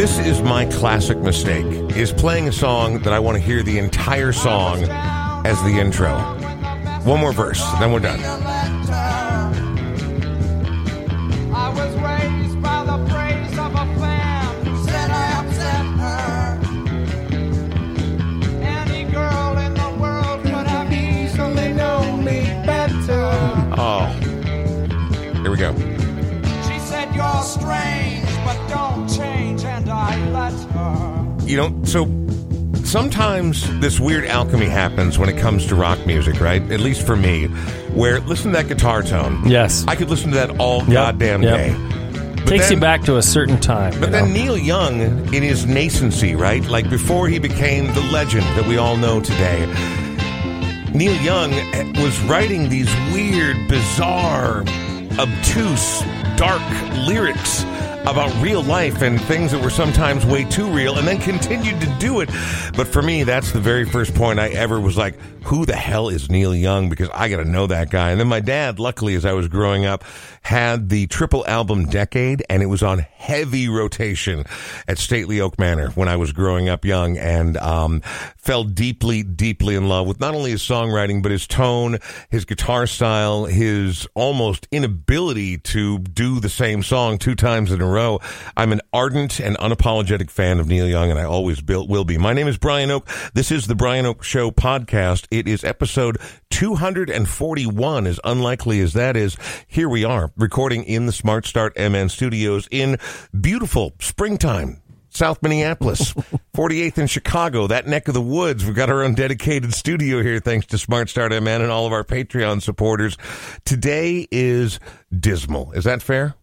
This is my classic mistake, is playing a song that I want to hear the entire song as the intro. One more verse, then we're done. I was raised by the praise of a fan who said I upset her. Any girl in the world could have easily known me better. Oh. Here we go. She said you're strange, You know, so sometimes this weird alchemy happens when it comes to rock music, right? At least for me, where listen to that guitar tone. Yes. I could listen to that all goddamn yep. day. But Takes then- you back to a certain time. But you then know? Neil Young, in his nascency, right? Like before he became the legend that we all know today, Neil Young eh, was writing these weird, bizarre, obtuse, dark lyrics about real life and things that were sometimes way too real and then continued to do it. But for me, that's the very first point I ever was like, who the hell is Neil Young? Because I got to know that guy. And then my dad, luckily, as I was growing up, had the triple album Decade and it was on heavy rotation at Stately Oak Manor when I was growing up young and, um, fell deeply, deeply in love with not only his songwriting, but his tone, his guitar style, his almost inability to do the same song two times in a row. I'm an ardent and unapologetic fan of Neil Young and I always will will be. My name is Brian Oak. This is the Brian Oak Show podcast. It is episode 241, as unlikely as that is. Here we are recording in the Smart Start MN studios in beautiful springtime. South Minneapolis, 48th in Chicago, that neck of the woods. We've got our own dedicated studio here, thanks to Smart Start MN and all of our Patreon supporters. Today is dismal. Is that fair?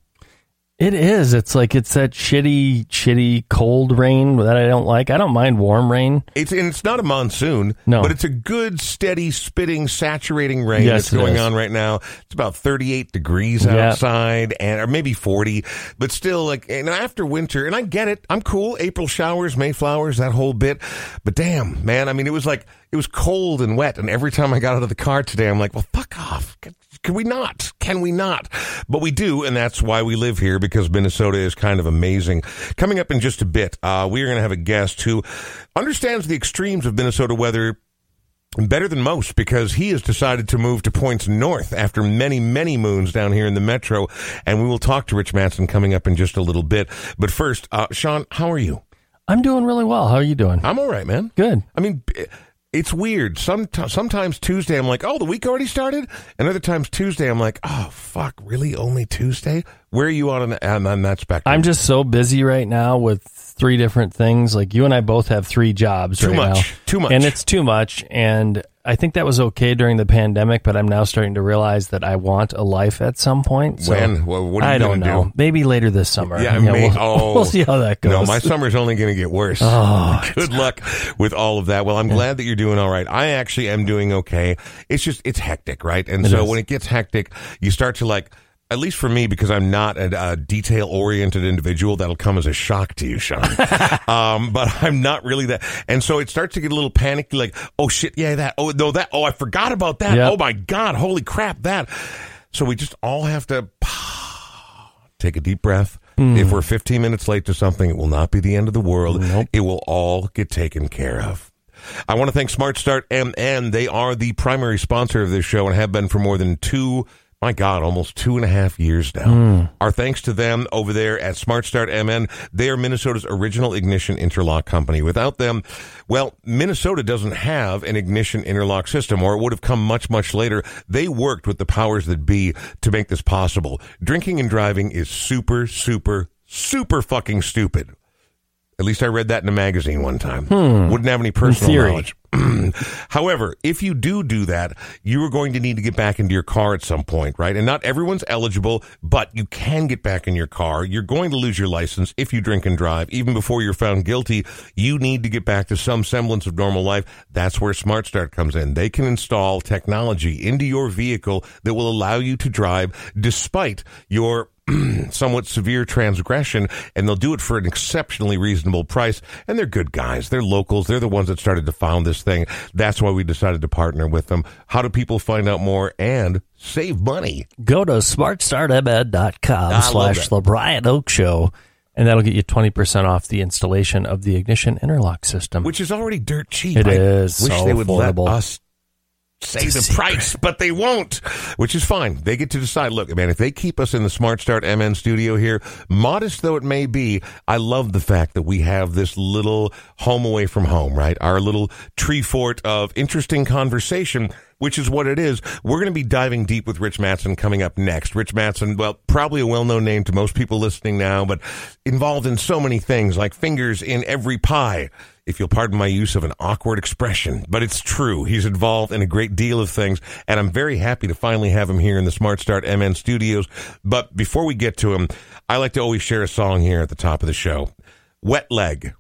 It is. It's like it's that shitty, shitty cold rain that I don't like. I don't mind warm rain. It's and it's not a monsoon, No. but it's a good, steady, spitting, saturating rain Yes, that's going on right now. It's about 38 degrees Yeah. outside, and or maybe 40, but still, like, and after winter, and I get it. I'm cool. April showers, May flowers, that whole bit. But damn, man, I mean, it was like it was cold and wet, and every time I got out of the car today, I'm like, well, fuck off. Can, can we not? Can we not? But we do, and that's why we live here because Minnesota is kind of amazing. Coming up in just a bit, uh, we are going to have a guest who understands the extremes of Minnesota weather better than most because he has decided to move to points north after many, many moons down here in the metro. And we will talk to Rich Matson coming up in just a little bit. But first, uh, Sean, how are you? I'm doing really well. How are you doing? I'm all right, man. Good. I mean, it's weird. Some sometimes Tuesday I'm like, oh, the week already started, and other times Tuesday I'm like, oh, fuck, really? Only Tuesday? Where are you on on, on that spectrum? I'm just so busy right now with three different things. Like you and I both have three jobs Too right much. now. Too much. And it's too much. And I think that was okay during the pandemic, but I'm now starting to realize that I want a life at some point. So When? Well, what are you I don't know. do? Maybe later this summer. Yeah, know, may, we'll, oh, we'll see how that goes. No, my summer's only going to get worse. Oh, Good luck with all of that. Well, I'm glad that you're doing all right. I actually am doing okay. It's just it's hectic, right? And It so is. when it gets hectic, you start to like. At least for me, because I'm not a, a detail-oriented individual, that'll come as a shock to you, Sean. um, but I'm not really that, and so it starts to get a little panicky. Like, oh shit, yeah, that. Oh no, that. Oh, I forgot about that. Yep. Oh my god, holy crap, that. So we just all have to take a deep breath. If we're 15 minutes late to something, it will not be the end of the world. It will all get taken care of. I want to thank Smart Start MN. They are the primary sponsor of this show and have been for more than two my God, almost two and a half years now. Hmm. Our thanks to them over there at Smart Start MN. They are Minnesota's original ignition interlock company. Without them, well, Minnesota doesn't have an ignition interlock system, or it would have come much, much later. They worked with the powers that be to make this possible. Drinking and driving is super, super, super fucking stupid. At least I read that in a magazine one time. Hmm. Wouldn't have any personal knowledge. However, if you do do that, you are going to need to get back into your car at some point, right? And not everyone's eligible, but you can get back in your car. You're going to lose your license if you drink and drive. Even before you're found guilty, you need to get back to some semblance of normal life. That's where Smart Start comes in. They can install technology into your vehicle that will allow you to drive despite your somewhat severe transgression, and they'll do it for an exceptionally reasonable price. And they're good guys. They're locals. They're the ones that started to found this thing. That's why we decided to partner with them. How do people find out more and save money? Go to smartstartmn.com love slash the Brian Oak Show, and that'll get you 20% off the installation of the ignition interlock system. Which is already dirt cheap. It I is Wish so they would affordable. let us say the price, but they won't, which is fine. They get to decide. Look, man, if they keep us in the Smart Start MN studio here, modest though it may be, I love the fact that we have this little home away from home, right? Our little tree fort of interesting conversation. Which is what it is. We're going to be diving deep with Rich Matson coming up next. Rich Matson, well, probably a well-known name to most people listening now, but involved in so many things like fingers in every pie if you'll pardon my use of an awkward expression, but it's true. He's involved in a great deal of things, and I'm very happy to finally have him here in the Smart Start MN studios. But before we get to him, I like to always share a song here at the top of the show. Wet Leg.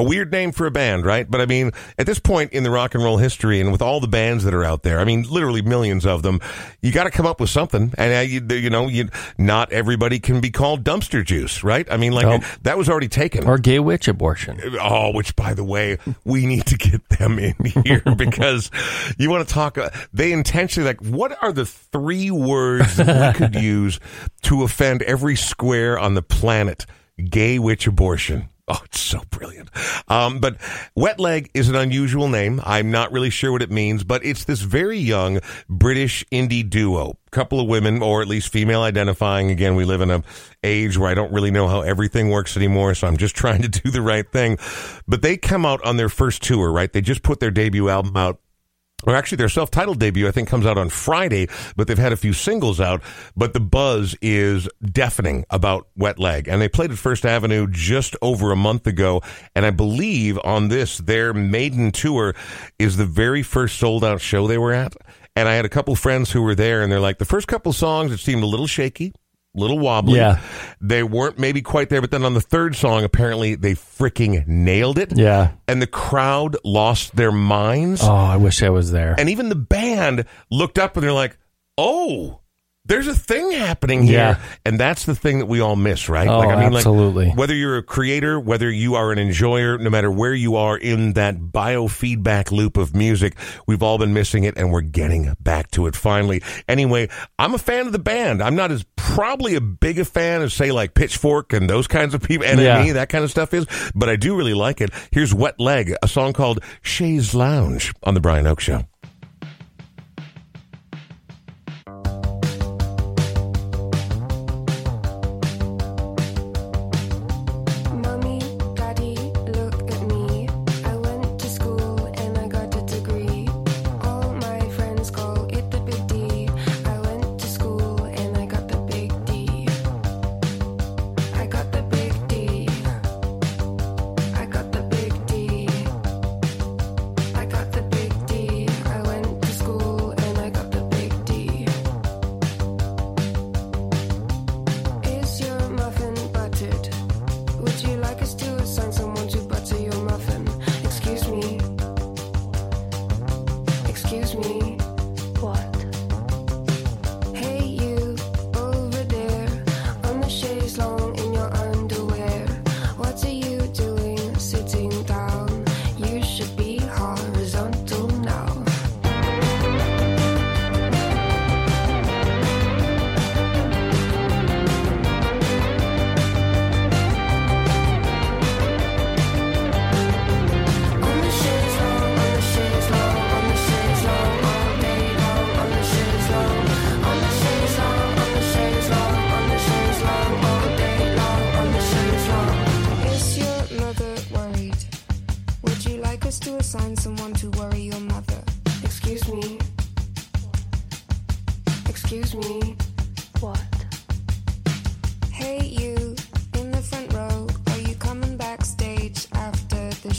A weird name for a band, right? But I mean, at this point in the rock and roll history and with all the bands that are out there, I mean, literally millions of them, you got to come up with something. And, uh, you, you know, you, not everybody can be called dumpster juice, right? I mean, like, that was already taken. or gay witch abortion. Oh, which by the way, we need to get them in here because you want to talk. Uh, they intentionally like, what are the three words that we could use to offend every square on the planet? Gay witch abortion. Oh, it's so brilliant. Um, but wet leg is an unusual name. I'm not really sure what it means, but it's this very young British indie duo. Couple of women, or at least female identifying. Again, we live in a age where I don't really know how everything works anymore, so I'm just trying to do the right thing. But they come out on their first tour, right? They just put their debut album out or actually their self-titled debut I think comes out on Friday, but they've had a few singles out, but the buzz is deafening about Wet Leg. And they played at First Avenue just over a month ago, and I believe on this their maiden tour is the very first sold out show they were at. And I had a couple friends who were there and they're like the first couple songs it seemed a little shaky, little wobbly. Yeah. They weren't maybe quite there, but then on the third song apparently they freaking nailed it. Yeah. And the crowd lost their minds. Oh, I wish I was there. And even the band looked up and they're like, oh, there's a thing happening here. Yeah. And that's the thing that we all miss, right? Oh, absolutely. like whether you're a creator, whether you are an enjoyer, no matter where you are in that biofeedback loop of music, we've all been missing it and we're getting back to it finally. Anyway, I'm a fan of the band. I'm not as probably a big a fan as say like Pitchfork and those kinds of people, NME, Yeah. that kind of stuff is, but I do really like it. Here's Wet Leg, a song called Chaise Longue on the Brian Oak Show.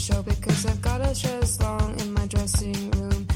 show because I've got a dress long in my dressing room.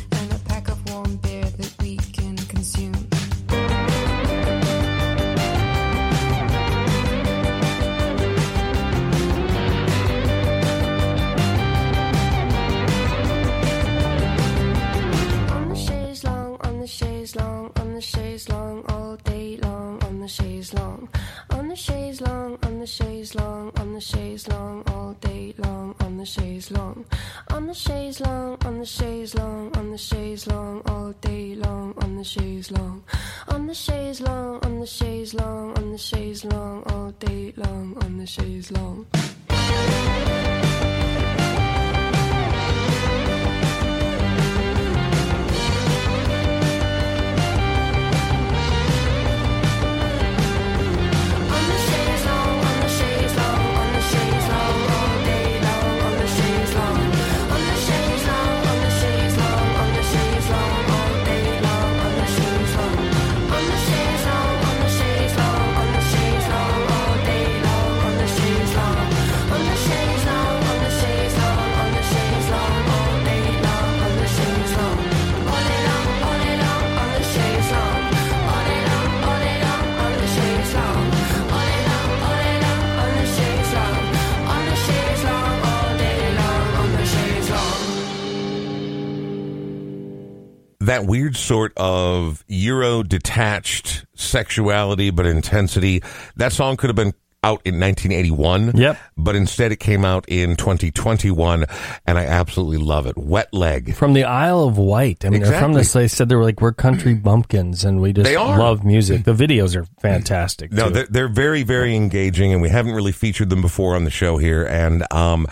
That weird sort of Euro detached sexuality but intensity. That song could have been out in 1981. Yep. But instead it came out in 2021 and I absolutely love it. Wet Leg. From the Isle of Wight. I mean, they're from this. They said they were like we're country bumpkins, and we just love music. The videos are fantastic. No, too. they're, they're very, very engaging, and we haven't really featured them before on the show here, and um,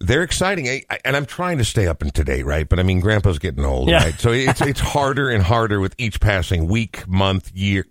they're exciting. I- I- And I'm trying to stay up and to date, right? But I mean, Grandpa's getting old, Yeah. right? So it's it's harder and harder with each passing week, month, year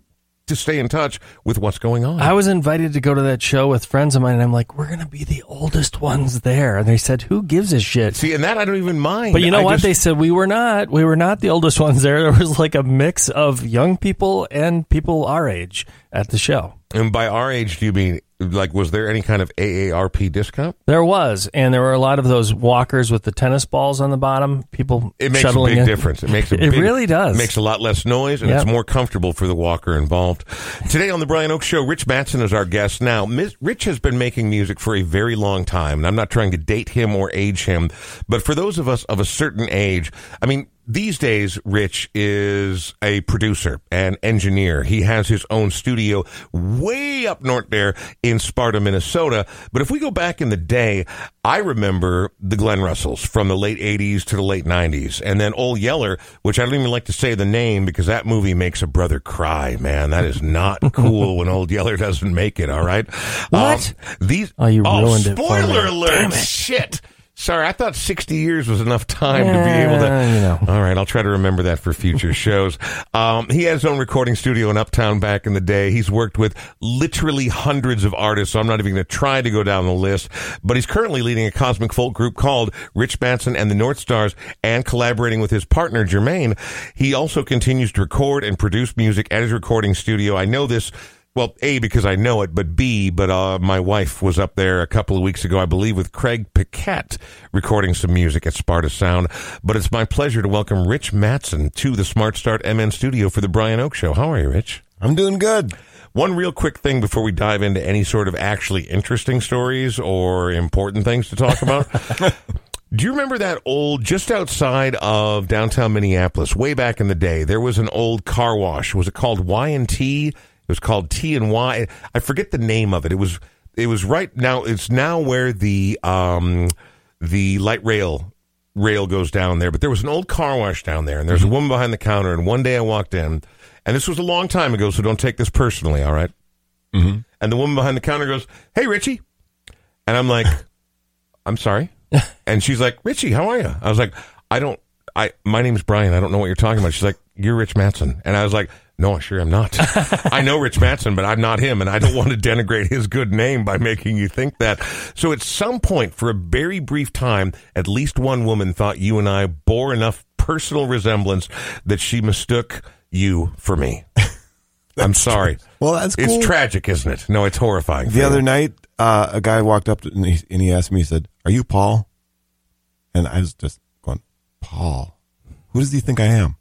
to stay in touch with what's going on. I was invited to go to that show with friends of mine, and I'm like, we're going to be the oldest ones there. And they said, who gives a shit? See, and that I don't even mind. But you know I what? just- they said we were not. We were not the oldest ones there. There was like a mix of young people and people our age at the show. and by our age, do you mean like was there any kind of AARP discount? There was, and there were a lot of those walkers with the tennis balls on the bottom. People It makes a big in. difference. It makes a It big- really does. Makes a lot less noise and Yep. it's more comfortable for the walker involved. Today on the Brian Oak Show, Rich Matson is our guest. Now, Ms. Rich has been making music for a very long time, and I'm not trying to date him or age him, but for those of us of a certain age, I mean, these days, Rich is a producer and engineer. He has his own studio way up north there in Sparta, Minnesota. But if we go back in the day, I remember the Glenrustles from the late 80s to the late 90s. And then Old Yeller, which I don't even like to say the name because that movie makes a brother cry, man. That is not cool when Old Yeller doesn't make it, all right? What? Um, these, Oh, you ruined it Spoiler alert. Shit. Sorry, I thought 60 years was enough time to be able to. You know. All right, I'll try to remember that for future shows. Um, he has his own recording studio in Uptown back in the day. He's worked with literally hundreds of artists, so I'm not even going to try to go down the list. But he's currently leading a cosmic folk group called Rich Matson and the North Stars and collaborating with his partner Germaine. He also continues to record and produce music at his recording studio. I know this well, A, because I know it, but B, but uh, my wife was up there a couple of weeks ago, I believe, with Craig Paquette recording some music at Sparta Sound. But it's my pleasure to welcome Rich Matson to the Smart Start MN studio for the Brian Oak Show. How are you, Rich? I'm doing good. One real quick thing before we dive into any sort of actually interesting stories or important things to talk about. Do you remember that old, just outside of downtown Minneapolis, way back in the day, there was an old car wash. Was it called Y and T? It was called T and Y. I forget the name of it. It was, it was right now. It's now where the, um, the light rail rail goes down there. But there was an old car wash down there, and there's a woman behind the counter. And one day I walked in, and this was a long time ago, so don't take this personally, all right? And the woman behind the counter goes, "Hey, Richie," and I'm like, "I'm sorry," and she's like, "Richie, how are you?" I was like, "I don't. I my name's Brian. I don't know what you're talking about." She's like, "You're Rich Matson," and I was like. No, I sure am not. I know Rich Matson, but I'm not him, and I don't want to denigrate his good name by making you think that. So at some point, for a very brief time, at least one woman thought you and I bore enough personal resemblance that she mistook you for me. I'm sorry. Well, that's It's tragic, isn't it? No, it's horrifying. The other night, uh, a guy walked up to, and, he, and he asked me, he said, Are you Paul? And I was just going, Paul? Who does he think I am?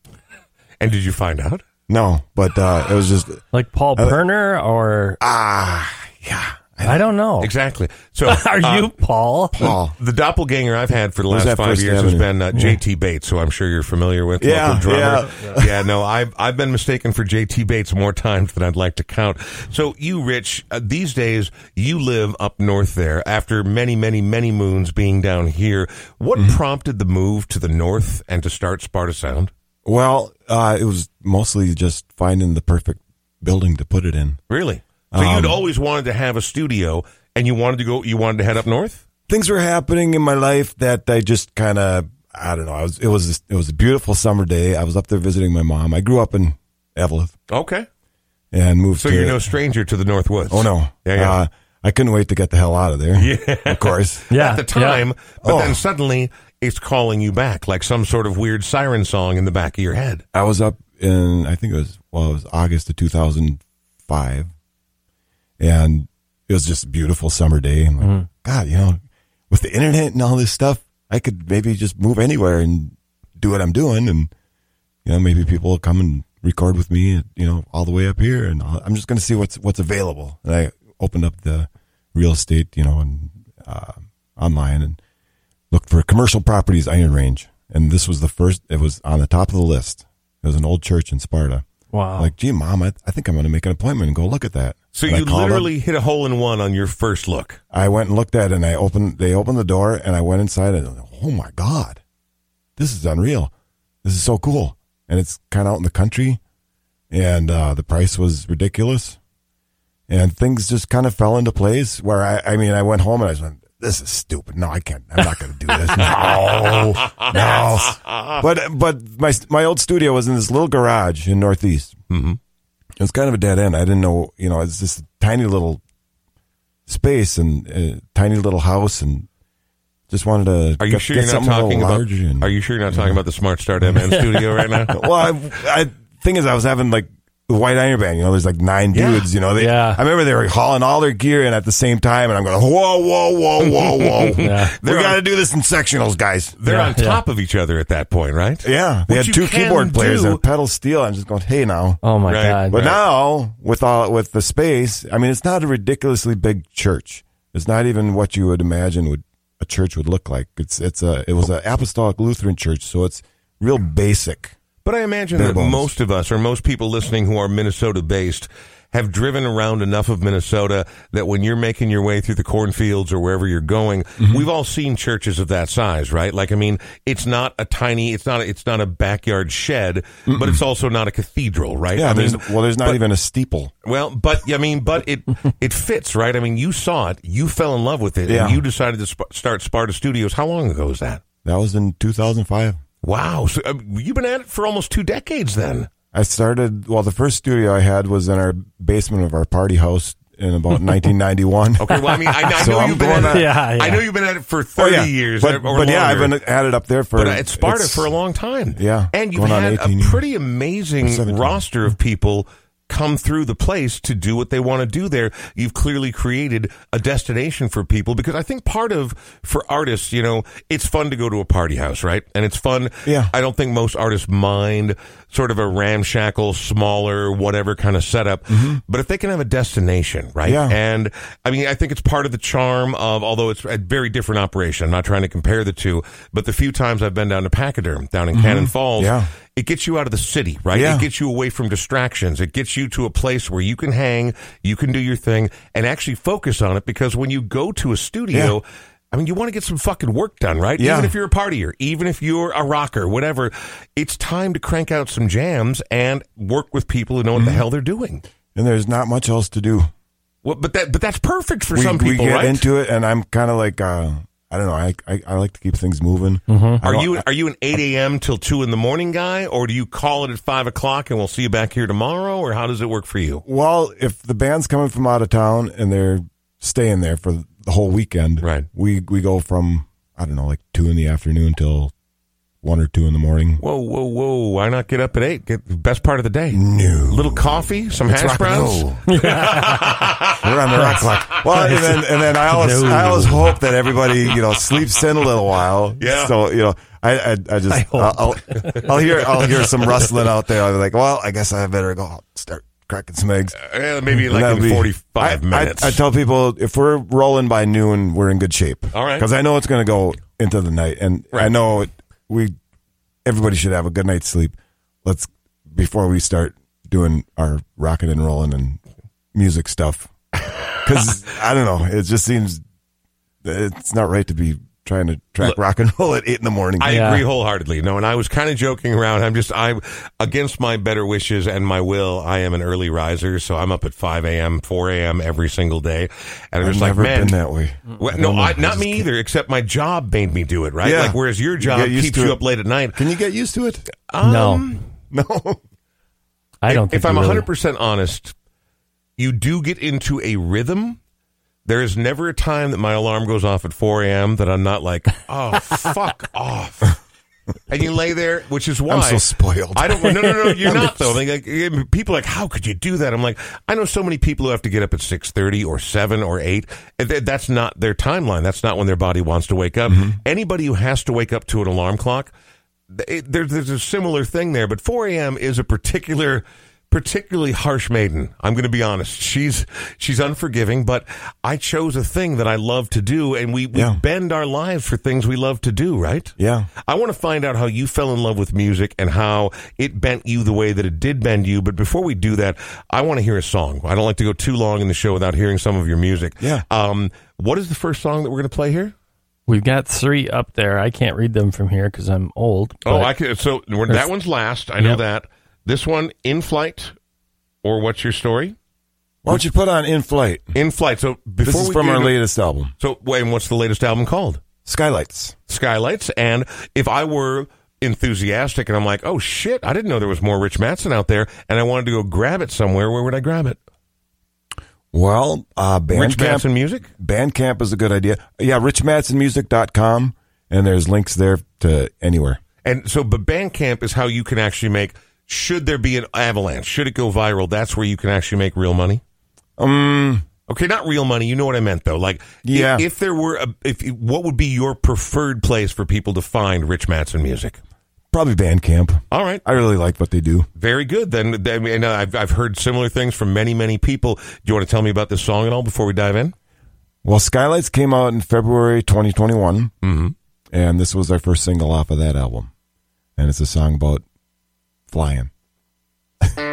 And did you find out? No, but uh, it was just, Like Paul Uh, Perner or ah, yeah. I, I don't know. Exactly. So Are uh, you Paul? Paul. The doppelganger I've had for the last that five First years has been uh, J.T. Bates, who I'm sure you're familiar with. Yeah, local drummer. Yeah, no, I've I've been mistaken for J.T. Bates more times than I'd like to count. So you, Rich, uh, these days you live up north there. After many, many, many moons being down here, what Mm-hmm. prompted the move to the north and to start Sparta Sound? Well, uh, it was mostly just finding the perfect building to put it in. Really? So Um, you'd always wanted to have a studio, and you wanted to go. You wanted to head up north. Things were happening in my life that I just kind of, I don't know. I was, it was, it was a beautiful summer day. I was up there visiting my mom. I grew up in Eveleth Okay. and moved So to. you're no stranger to the Northwoods. oh no. Yeah, yeah. Uh, I couldn't wait to get the hell out of there. Yeah. Of course. Yeah. at the time, but Oh. then suddenly it's calling you back like some sort of weird siren song in the back of your head. I was up in, I think it was, well, it was August of 2005. And it was just a beautiful summer day. I'm like, God, you know, with the internet and all this stuff, I could maybe just move anywhere and do what I'm doing. And, you know, maybe people will come and record with me, you know, all the way up here. And I'll, I'm just going to see what's, what's available. And I opened up the real estate, you know, and, uh, online and looked for commercial properties Iron Range. And this was the first, it was on the top of the list. It was an old church in Sparta. Wow. Like, gee, mom, I, I think I'm going to make an appointment and go look at that. So And you called up. literally hit a hole in one on your first look. I went and looked at it and I opened, they opened the door and I went inside and, oh my God, this is unreal. This is so cool. And it's kind of out in the country and, uh, the price was ridiculous and things just kind of fell into place where I, I mean, I went home and I was like, this is stupid. No, I can't. I'm not going to do this. No, no. But, but my, my old studio was in this little garage in Northeast. Mm-hmm. It was kind of a dead end. I didn't know, you know, it's just a tiny little space and a tiny little house and just wanted to Are you get, sure you're not talking about? and- Are you sure you're not talking about the Smart Start MN studio right now? well, I, I thing is, I was having like White Iron Band. You know, there's like nine Yeah. dudes. You know, they, Yeah. I remember they were hauling all their gear in at the same time, and I'm going, whoa, whoa, whoa, whoa, whoa. Yeah. We They're got to do this in sectionals, guys. They're Yeah, on top of each other at that point, right? Yeah, they What had two keyboard players do- and pedal steel. I'm just going, hey, now. oh my Right. God. But Right. now with all with the space, I mean, it's not a ridiculously big church. It's not even what you would imagine would a church would look like. It's it's a it was an apostolic Lutheran church, so it's real basic. But I imagine Bare that bones. most of us, or most people listening who are Minnesota based, have driven around enough of Minnesota that when you're making your way through the cornfields or wherever you're going, Mm-hmm. we've all seen churches of that size, right? Like, I mean, it's not a tiny, it's not, it's not a backyard shed, but it's also not a cathedral, right? Yeah, I there's, mean, well, there's not but- even a steeple. Well, but I mean, but it it fits, right? I mean, you saw it, you fell in love with it, Yeah. and you decided to sp- start Sparta Studios. How long ago was that? That was in 2005. Wow, so uh, you've been at it for almost two decades, then. I started. Well, the first studio I had was in our basement of our party house in about 1991. Okay, well, I mean, I, I So know I'm you've been at it. on- Yeah, yeah. I know you've been at it for Oh, thirty yeah. years, but, or but yeah, I've been at it up there for. But at Sparta for a long time. Yeah, and you've had a pretty amazing roster of people come through the place to do what they want to do there. You've clearly created a destination for people because I think part of for artists, you know, it's fun to go to a party house, right? And it's fun. Yeah. I don't think most artists mind sort of a ramshackle, smaller, whatever kind of setup. But if they can have a destination, right? Mm-hmm. Yeah. And I mean, I think it's part of the charm of, although it's a very different operation. I'm not trying to compare the two, but the few times I've been down to Pachyderm, down in Cannon Falls, Mm-hmm. Yeah. it gets you out of the city, right? Yeah. It gets you away from distractions. It gets you to a place where you can hang, you can do your thing, and actually focus on it. Because when you go to a studio, I mean, you want to get some fucking work done, right? Yeah. Even if you're a partier, even if you're a rocker, whatever, it's time to crank out some jams and work with people who know what Mm-hmm. the hell they're doing. and there's not much else to do. Well, but that, but that's perfect for we, some people, we get right? into it, and I'm kind of like, uh, I don't know. I, I I like to keep things moving. I Are don't- you are you an eight a.m. till two in the morning guy, or do you call it at five o'clock and we'll see you back here tomorrow, or how does it work for you? Well, if the band's coming from out of town and they're staying there for the whole weekend, Right. We we go from I don't know, like two in the afternoon till one or two in the morning. Whoa, whoa, whoa! Why not get up at eight? Get the best part of the day. No. little coffee, some It's hash browns. We're on the rock clock. Well, and then and then I always No. I always hope that everybody you know sleeps in a little while. Yeah. So you know I I, I just I will I'll hear I'll hear some rustling out there. I'll be like, well, I guess I better go start cracking some eggs. Uh, maybe like in be- 45 I- minutes. I, I tell people if we're rolling by noon, we're in good shape. All right. because I know it's going to go into the night, and I know it, we everybody should have a good night's sleep. Let's before we start doing our rocking and rolling and music stuff, because I don't know, it just seems it's not right to be trying to track Look, rock and roll at eight in the morning. I Yeah. agree wholeheartedly. No, and I was kind of joking around. I'm just, I'm against my better wishes and my will. I am an early riser, so I'm up at 5 a.m., 4 a.m. every single day. And I'm I've just like, man, been that way. Well, I no, don't. I, I not me can't- either. Except my job made me do it, right? Yeah. Like, whereas your job get used keeps you up late at night. Can you get used to it? no, Um, No. I don't. if think I'm you really- 100% honest, you do get into a rhythm. There is never a time that my alarm goes off at 4 a.m. that I'm not like, oh, fuck off. And you lay there, which is why I'm so spoiled. I don't. No, no, no. You're not though. Like, like, people are like, how could you do that? I'm like, I know so many people who have to get up at six thirty or seven or eight. Eh, and That's not their timeline. That's not when their body wants to wake up. Mm-hmm. Anybody who has to wake up to an alarm clock, eh, it, there, there's a similar thing there. But 4 a.m. is a particular. Particularly harsh maiden. I'm going to be honest. She's she's unforgiving, but I chose a thing that I love to do, and we, we Yeah. bend our lives for things we love to do. Right? Yeah. I want to find out how you fell in love with music and how it bent you the way that it did bend you. But before we do that, I want to hear a song. I don't like to go too long in the show without hearing some of your music. Yeah. Um, what is the first song that we're going to play here? We've got three up there. I can't read them from here because I'm old. Oh, I can. So that one's last. I know Yep. that. This one, In Flight, or What's Your Story? Why don't you put on In Flight? In Flight. So before This is from our into- latest album, So wait, what's the latest album called? Skylights. Skylights. And if I were enthusiastic and I'm like, oh shit, I didn't know there was more Rich Matson out there, and I wanted to go grab it somewhere, where would I grab it? Well, uh, Rich Bandcamp, Matson Music? Bandcamp is a good idea. Yeah, richmatsonmusic.com, and there's links there to anywhere. And so, but Bandcamp is how you can actually make. Should there be an avalanche? Should it go viral? That's where you can actually make real money. Um, Okay, not real money. You know what I meant, though. Like, Yeah. if, if there were a, if what would be your preferred place for people to find Rich Matson music? probably Bandcamp. All right, I really like what they do. very good. Then, then and I've I've heard similar things from many many people. Do you want to tell me about this song at all before we dive in? Well, Skylights came out in February 2021, mm-hmm. and this was our first single off of that album. And it's a song about flying.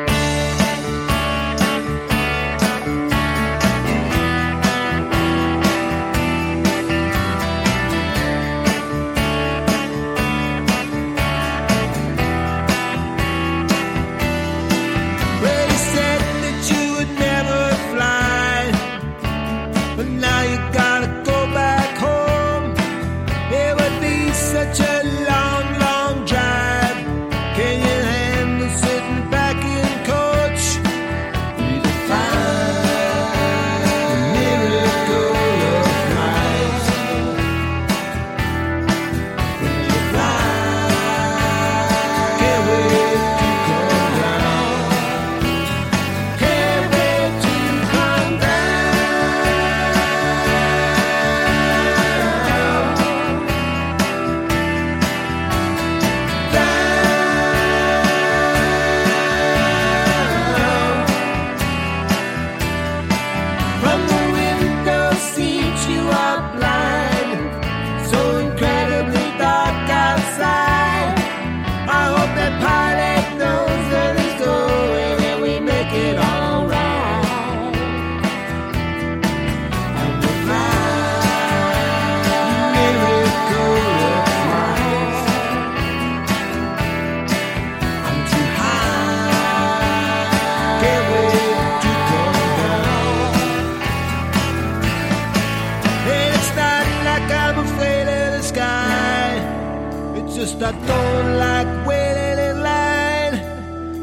just I don't like waiting in line.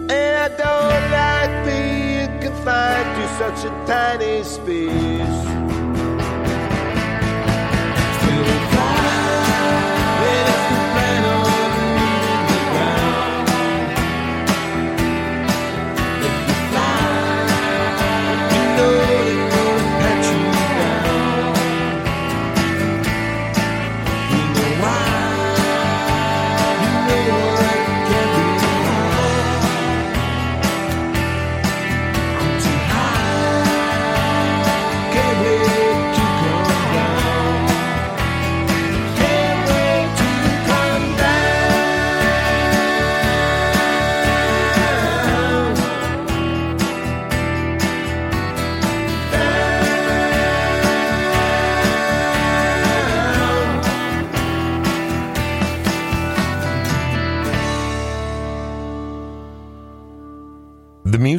And I don't like being confined to such a tiny space. Still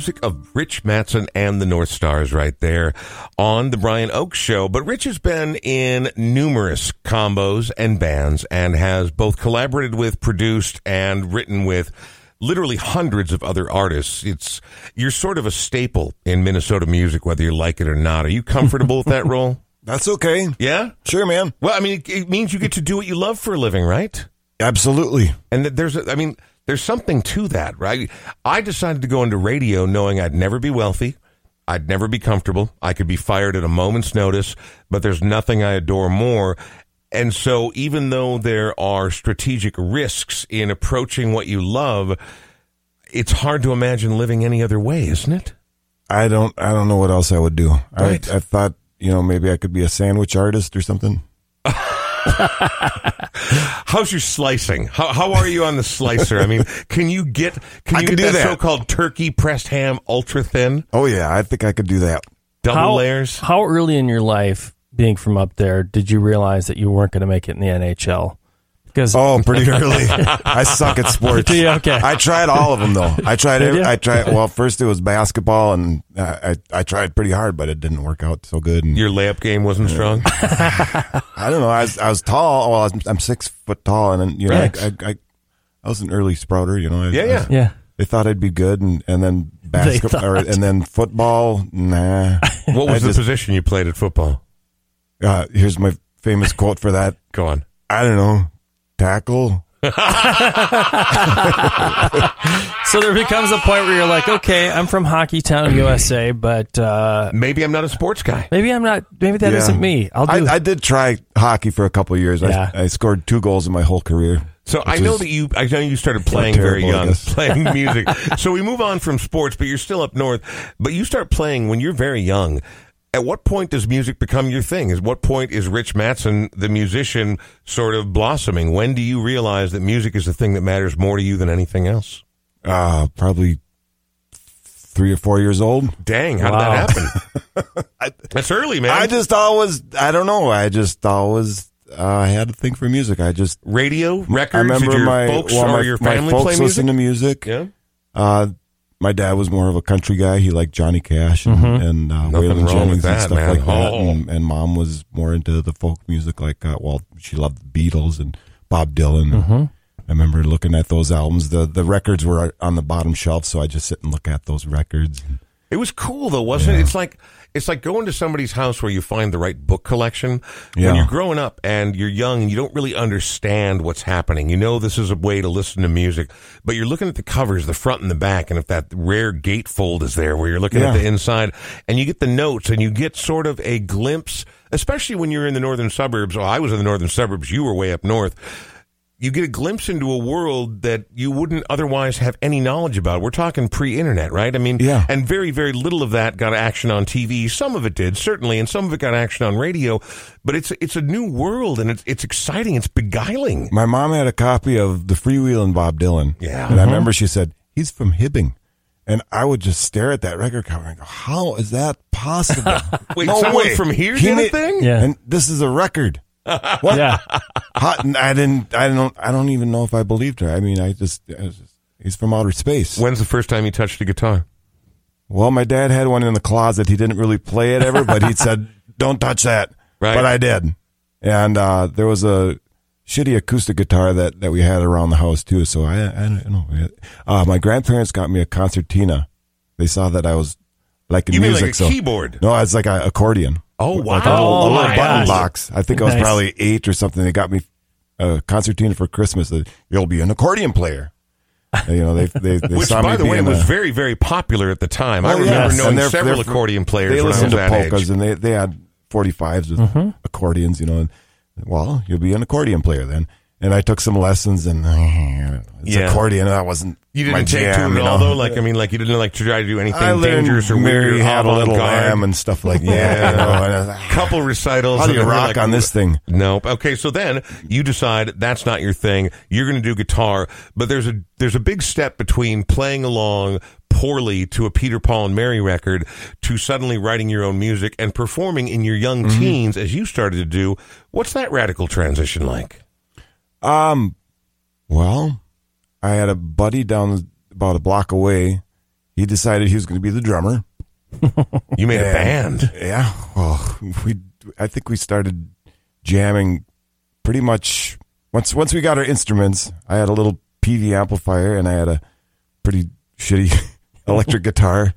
music of Rich Matson and the North Stars right there on the Brian Oak Show. But Rich has been in numerous combos and bands and has both collaborated with, produced, and written with literally hundreds of other artists. It's you're sort of a staple in Minnesota music, whether you like it or not. Are you comfortable with that role? That's okay. Yeah. Sure, man. Well, I mean, it, it means you get to do what you love for a living, right? Absolutely. And that there's, a, I mean, there's something to that, right? I decided to go into radio knowing I'd never be wealthy. I'd never be comfortable. I could be fired at a moment's notice, but there's nothing I adore more. And so even though there are strategic risks in approaching what you love, it's hard to imagine living any other way, isn't it? I don't. I don't know what else I would do. Right. I, I thought, you know, maybe I could be a sandwich artist or something. How's your slicing? How, how are you on the slicer? I mean, can you get can I you can get do that, that. so-called turkey pressed ham ultra thin, Oh yeah, I think I could do that. double how, layers? How early in your life, being from up there, did you realize that you weren't going to make it in the NHL? Because Oh, pretty early. I suck at sports. Do you? Okay. I tried all of them though. I tried. Did Every. I tried. Well, first it was basketball, and I, I I tried pretty hard, but it didn't work out so good. And Your layup game wasn't strong. I don't know. I was I was tall. Well, I was, I'm six foot tall, and then you know, I, Right. I, I I was an early sprouter. You know. I, Yeah, I yeah. was- yeah. they thought I'd be good, and and then basketball, or, and then football. Nah. What I was the just- position you played at football? Uh, here's my famous quote for that. Go on. I don't know. Tackle. So there becomes a point where you're like, okay, I'm from Hockey Town, USA, but uh, Maybe I'm not a sports guy. maybe I'm not. Maybe that Yeah. not me. I'll do. I, I did try hockey for a couple of years. Yeah. I, I scored two goals in my whole career. So I which know is- that you. I know you started playing very terrible, I young, guess. playing music. so we move on from sports, but you're still up north. But you start playing when you're very young. At what point does music become your thing? At what point is Rich Matson, the musician, sort of blossoming? When do you realize that music is the thing that matters more to you than anything else? Uh, probably three or four years old. Dang, how Wow. did that happen? That's early, man. I just always, I don't know. I just always uh, had a thing for music. I just, radio records. I remember my, folks well, my, your my family folks play music. listen to music. yeah. Uh, my dad was more of a country guy. He liked Johnny Cash and, and uh, Waylon Jennings that, and stuff man. like that. Oh. And, and mom was more into the folk music, like uh, well, she loved the Beatles and Bob Dylan. Mm-hmm. I remember looking at those albums. The the records were on the bottom shelf, so I just sit and look at those records. It was cool though, wasn't it? It's like it's like going to somebody's house where you find the right book collection. When you're growing up and you're young, you don't really understand what's happening. You know this is a way to listen to music, but you're looking at the covers, the front and the back, and if that rare gatefold is there where you're looking at the inside and you get the notes and you get sort of a glimpse, especially when you're in the northern suburbs. Well, I was in the northern suburbs, you were way up north you get a glimpse into a world that you wouldn't otherwise have any knowledge about. We're talking pre-internet, right? I mean, Yeah. and very, very little of that got action on TV. Some of it did, certainly, and some of it got action on radio. But it's it's a new world, and it's it's exciting. It's beguiling. My mom had a copy of the Freewheelin' Bob Dylan. Yeah. and I uh-huh. remember she said he's from Hibbing. And I would just stare at that record cover and go, "How is that possible?" Wait, someone from here He did a thing? Yeah. and this is a record. What? yeah. How- I didn't. I don't. I don't even know if I believed her. I mean, I just. I just he's from outer space. When's the first time you touched a guitar? Well, my dad had one in the closet. He didn't really play it ever, but he said, "Don't touch that." Right. But I did. And uh, there was a shitty acoustic guitar that, that we had around the house too. So I, I don't know. Uh, my grandparents got me a concertina. They saw that I was liking You mean music. like a so keyboard? no, it's like an accordion. Oh wow! Like a little, Oh, a little my button gosh. box. I think I was Nice. probably eight or something. They got me a concertina for Christmas. That You'll be an accordion player. You know, they they, they Which, by the way, being was very, very popular at the time. I Oh, remember yes. knowing several they're- accordion players They I listened to polkas age. and they, they had 45s with Mm-hmm. accordions, you know. And, well, you'll be an accordion player then. And I took some lessons and it's Yeah. accordion. That wasn't You didn't take jam, to it you at all, know. though. Like, I mean, like you didn't like to try to do anything I dangerous or Mary weird. had a little lamb and stuff like that. you know, I couple recitals. How do you rock like, on this thing? Nope. Okay, so then you decide that's not your thing. You're going to do guitar, but there's a there's a big step between playing along poorly to a Peter Paul and Mary record to suddenly writing your own music and performing in your young Mm-hmm. teens as you started to do. What's that radical transition like? Um, well, I had a buddy down about a block away, he decided he was going to be the drummer. You made a band. Yeah. Well, we I think we started jamming pretty much once once we got our instruments. I had a little Peavey amplifier and I had a pretty shitty electric guitar.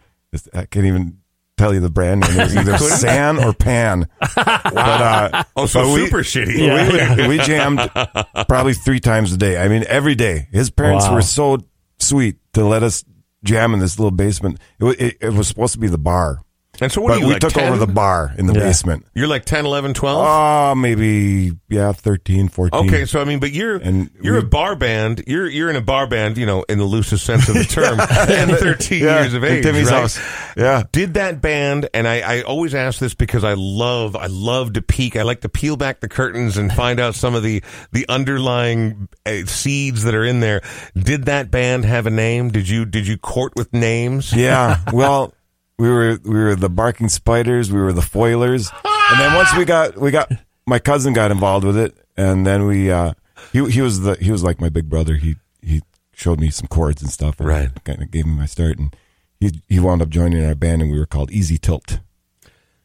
I can't even tell you the brand name. It was either San or Pan. But, uh, Oh, so but we- super shitty. we, we jammed probably three times a day. I mean, every day. His parents Wow. were so sweet to let us jam in this little basement. It, it, it was supposed to be the bar, And so what but are you we like took 10? over the bar in the Yeah. basement. You're like 10, 11, 12? Oh, maybe yeah, 13, 14. Okay, so I mean, but you're And you're we- a bar band. You're you're in a bar band, you know, in the loosest sense of the term, and 13 Yeah, years of age, Timmy's right? house. Yeah. Did that band, and I, I always ask this because I love I love to peek. I like to peel back the curtains and find out some of the the underlying uh, seeds that are in there. Did that band have a name? Did you did you court with names? Yeah. Well, we were we were the barking spiders. We were the foilers. And then once we got we got my cousin got involved with it, and then we uh, he he was the he was like my big brother. He he showed me some chords and stuff. And Right. Kind of gave me my start, and he he wound up joining our band, and we were called Easy Tilt.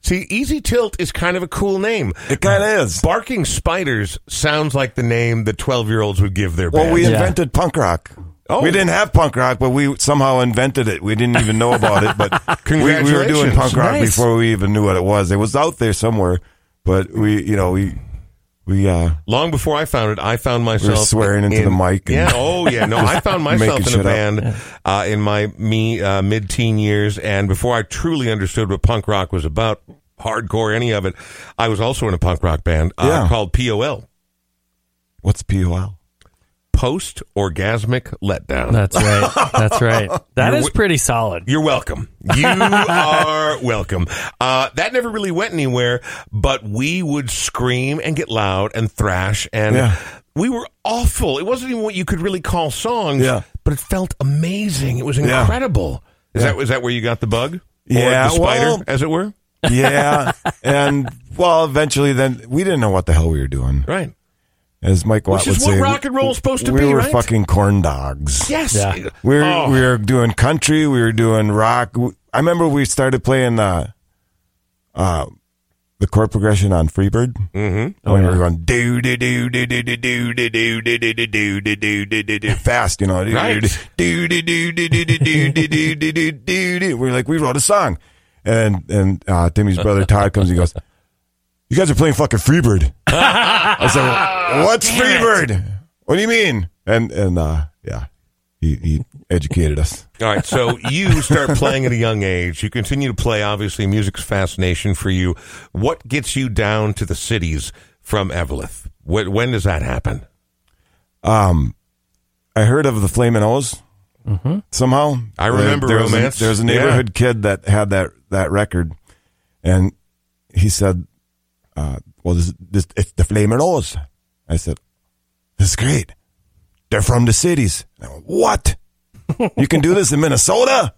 See, Easy Tilt is kind of a cool name. It kind of is. Barking Spiders sounds like the name that 12 year olds would give their Well, band. we Yeah. invented punk rock. Oh. We didn't have punk rock, but we somehow invented it. We didn't even know about it, but we, we were doing punk rock Nice. before we even knew what it was. It was out there somewhere, but we, you know, we, we, uh, Long before I found it, I found myself swearing into the mic and yeah, oh yeah, no, I found myself in a band uh, in my me uh, mid-teen years, and before I truly understood what punk rock was about, hardcore, any of it, I was also in a punk rock band uh, Yeah. called POL, what's POL? Post Orgasmic Letdown. That's right. That's right. That is pretty solid. You're welcome. You are welcome. Uh, that never really went anywhere, but we would scream and get loud and thrash, and Yeah. we were awful. It wasn't even what you could really call songs, Yeah. but it felt amazing. It was Yeah. incredible. Is Yeah. that was that where you got the bug? Or Yeah, the spider, well- as it were. Yeah. and well, eventually then we didn't know what the hell we were doing. Right. As Mike Watt Which is would what say, rock and roll's supposed to we be, We were right? fucking corn dogs. Yes. Yeah. We were Oh. we were doing country. We were doing rock. I remember we started playing uh, uh, the chord progression on Freebird. Mm-hmm. When we were going do do do do do do do do do do do do do do do do do do fast, you know. Do Right. do do do do do do do do do do do do do. We're like we wrote a song, and and uh, Timmy's brother Todd comes and he goes, "You guys are playing fucking Freebird." I said, "What's Freebird? What do you mean?" And and uh, yeah, he he educated us. All right, so you start playing at a young age. You continue to play. Obviously, music's fascination for you. What gets you down to the cities from Eveleth? When, when does that happen? Um, I heard of the Flamin' Oh's somehow. I remember there, was Romance. A, there was a Yeah. neighborhood kid that had that that record, and he said, uh, "Well, this, this it's the Flamin' Oh's." I said, "This is great. They're from the cities." I went, what? you can do this in Minnesota?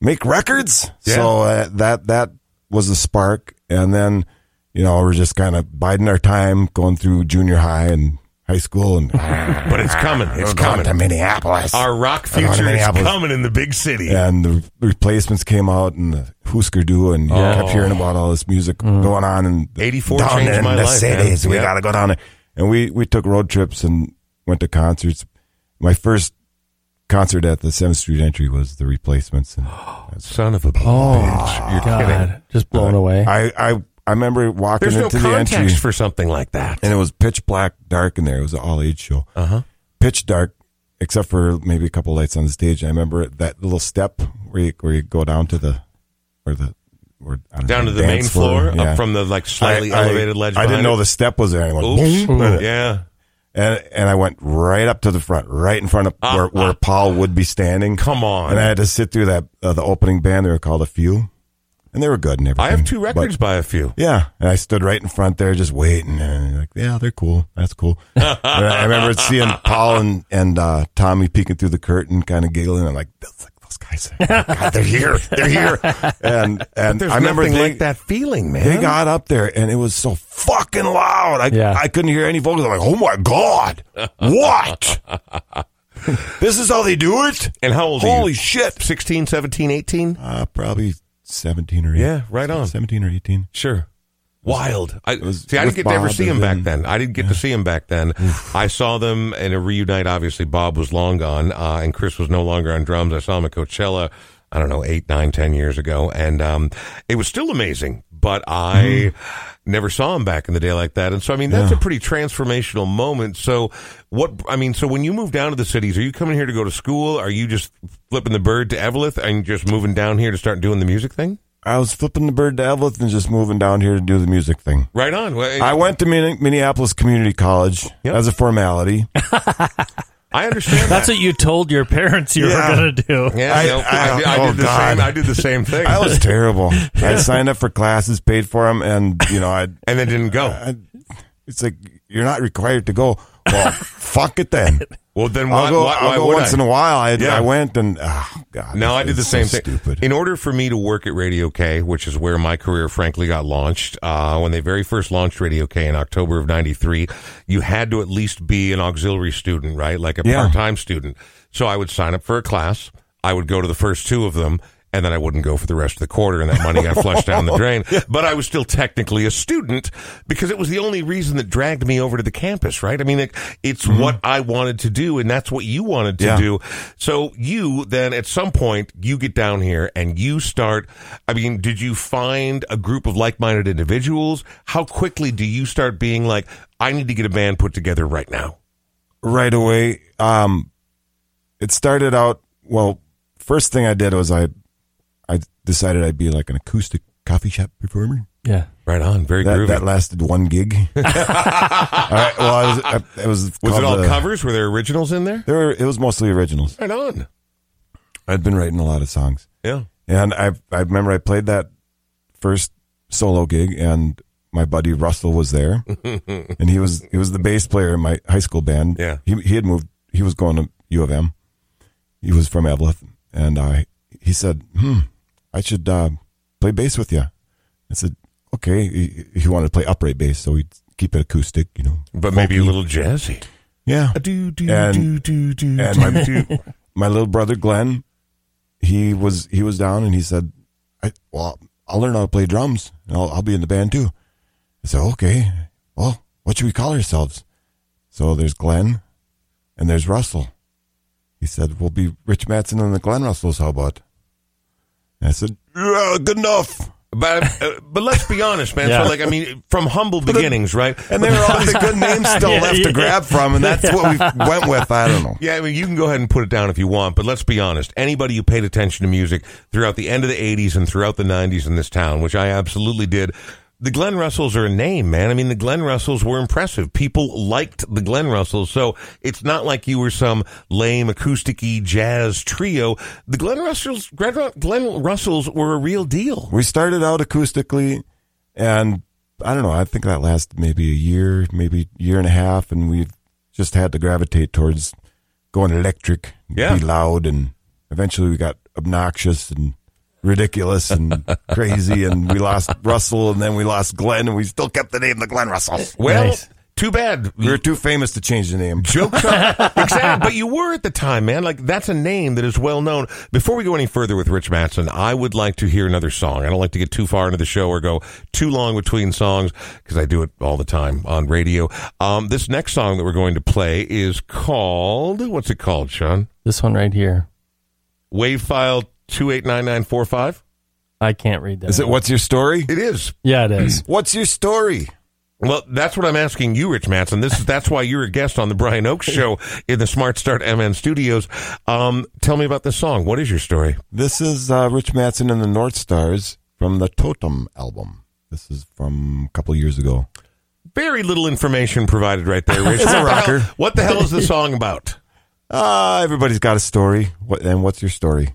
Make records? Yeah. So uh, that that was a spark, and then you know we're just kind of biding our time, going through junior high and high school, and But it's coming. It's coming. to Minneapolis. Our rock We're going to future is coming in the big city. and the replacements came out and the Husker Du and you kept oh. hearing about all this music mm. going on and 84 down changed in my the life, man. cities. We Yeah. got to go down there. And we, we took road trips and went to concerts. My first concert at the 7th Street Entry was the replacements. And Son of a Oh, bitch. You're God. kidding. Just blown uh, away. I, I, I remember walking There's no into the entry for something like that. and it was pitch black, dark in there. It was an all age show. Uh huh. Pitch dark, except for maybe a couple lights on the stage. I remember that little step where you, where you go down to the, where the, I don't Down know, to the main dance floor, Yeah. up from the like slightly I- I- elevated ledge. I didn't behind know it. the step was there. I went, Oops. boom. Yeah. and and I went right up to the front, right in front of where, where Paul would be standing. Come on. And I had to sit through that uh, the opening band. They were called a few, and they were good and everything. I have two But- records by a few. yeah, and I stood right in front there, just waiting, and like, yeah, they're cool. That's cool. I remember seeing Paul and and uh, Tommy peeking through the curtain, kind of giggling. I'm like, those, those guys, God, they're here, they're here. And and There's I remember nothing they, like that feeling, man. they got up there and it was so fucking loud. I Yeah. I couldn't hear any vocals. I'm like, oh my god, what? This is how they do it. And how old are you? Holy shit! 16, 17, 18? Uh, probably seventeen or 18. Yeah, right on. Seventeen or eighteen. Sure. Wild. I, was see, I didn't get to ever see him back then- then. I didn't get to see him back then. I saw them in a reunite. Obviously, Bob was long gone, uh, and Chris was no longer on drums. I saw him at Coachella. I don't know, eight, nine, ten years ago, and um, it was still amazing. But I never saw him back in the day like that, and so I mean that's Yeah. a pretty transformational moment. So what? I mean, so when you move down to the cities, are you coming here to go to school? Are you just flipping the bird to Eveleth and just moving down here to start doing the music thing? I was flipping the bird to Eveleth and just moving down here to do the music thing. Right on. Well, I went to Minneapolis Community College Yep. as a formality. I understand. That's that. what you told your parents you Yeah. were going to do. Yeah, I- I. I, I- did- I oh, did the God. same. I did the same thing. I was terrible. I signed up for classes, paid for them, and you know, I, and then didn't go. I it's like you're not required to go. Well, fuck it then. Well, then why, I'll go, why, I'll why go once I? in a while. I, Yeah. I went and oh god. No, I did the same so thing. Stupid. In order for me to work at Radio K, which is where my career frankly got launched, uh, when they very first launched Radio K in October of 93, you had to at least be an auxiliary student, right? Like a Yeah. part-time student. So I would sign up for a class. I would go to the first two of them. And then I wouldn't go for the rest of the quarter, and that money got flushed down the drain. But I was still technically a student because it was the only reason that dragged me over to the campus, right? I mean, it, it's what I wanted to do, and that's what you wanted to Yeah. do. So you then at some point you get down here and you start. I mean, did you find a group of like-minded individuals? How quickly do you start being like, I need to get a band put together right now? right away. Um, it started out well. First thing I did was I decided I'd be like an acoustic coffee shop performer. Yeah. Right on, very That, groovy. that lasted one gig. all right, well, I was, I, it was was it all uh, covers? Were there originals in there? There were, it was mostly originals. Right on. I'd been writing a lot of songs, Yeah. and I I remember I played that first solo gig, and my buddy Russell was there, and he was he was the bass player in my high school band. Yeah. he he had moved. He was going to U of M. He was from Eveleth, and I he said, "Hmm, I should uh, play bass with you." I said, "Okay." He, he wanted to play upright bass, so he'd keep it acoustic, you know. But maybe a little jazzy. yeah. Do do And- do do do. and my my little brother Glenn, he was he was down and he said, I, "Well, I'll learn how to play drums. And I'll I'll be in the band too." I said, "Okay. Well, what should we call ourselves?" So there's Glenn, and there's Russell. He said, "We'll be Rich Matson and the Glenrustles. How about?" I said, "Yeah, good enough." But uh, but let's be honest, man. Yeah. So like I mean, from humble beginnings, right? And there are all these good names still Yeah, left yeah. to grab from, and that's what we went with. I don't know. Yeah, I mean, you can go ahead and put it down if you want, but let's be honest. Anybody who paid attention to music throughout the end of the 80s and throughout the 90s in this town, which I absolutely did, the Glenrustles are a name, man. I mean, the Glenrustles were impressive. People liked the Glenrustles, so it's not like you were some lame acoustic-y jazz trio. The Glenrustles, Glenn Russells were a real deal. We started out acoustically, and I don't know. I think that lasted maybe a year, maybe year and a half, and we just had to gravitate towards going electric, Yeah. be loud, and eventually we got obnoxious and ridiculous and crazy, and we lost Russell, and then we lost Glenn, and we still kept the name the Glenrustles. Well, Nice. too bad. We were too famous to change the name. Jokes on exactly, but you were at the time, man. Like that's a name that is well known. Before we go any further with Rich Matson, I would like to hear another song. I don't like to get too far into the show or go too long between songs because I do it all the time on radio. Um, this next song that we're going to play is called what's it called, Sean? This one right here. Wave file two eight nine nine four five. I can't read that. Is it what's your story? It is. Yeah, it is. What's your story? Well, that's what I'm asking you, Rich Matson. This is that's why you're a guest on the Brian Oake's Show in the Smart Start MN Studios. Um, tell me about this song. What is your story? This is uh, Rich Matson and the North Stars from the Totem album. This is from a couple years ago. Very little information provided right there, Rich. It's a What the rocker. hell- what the hell is the song about? Uh, everybody's got a story. What and what's your story?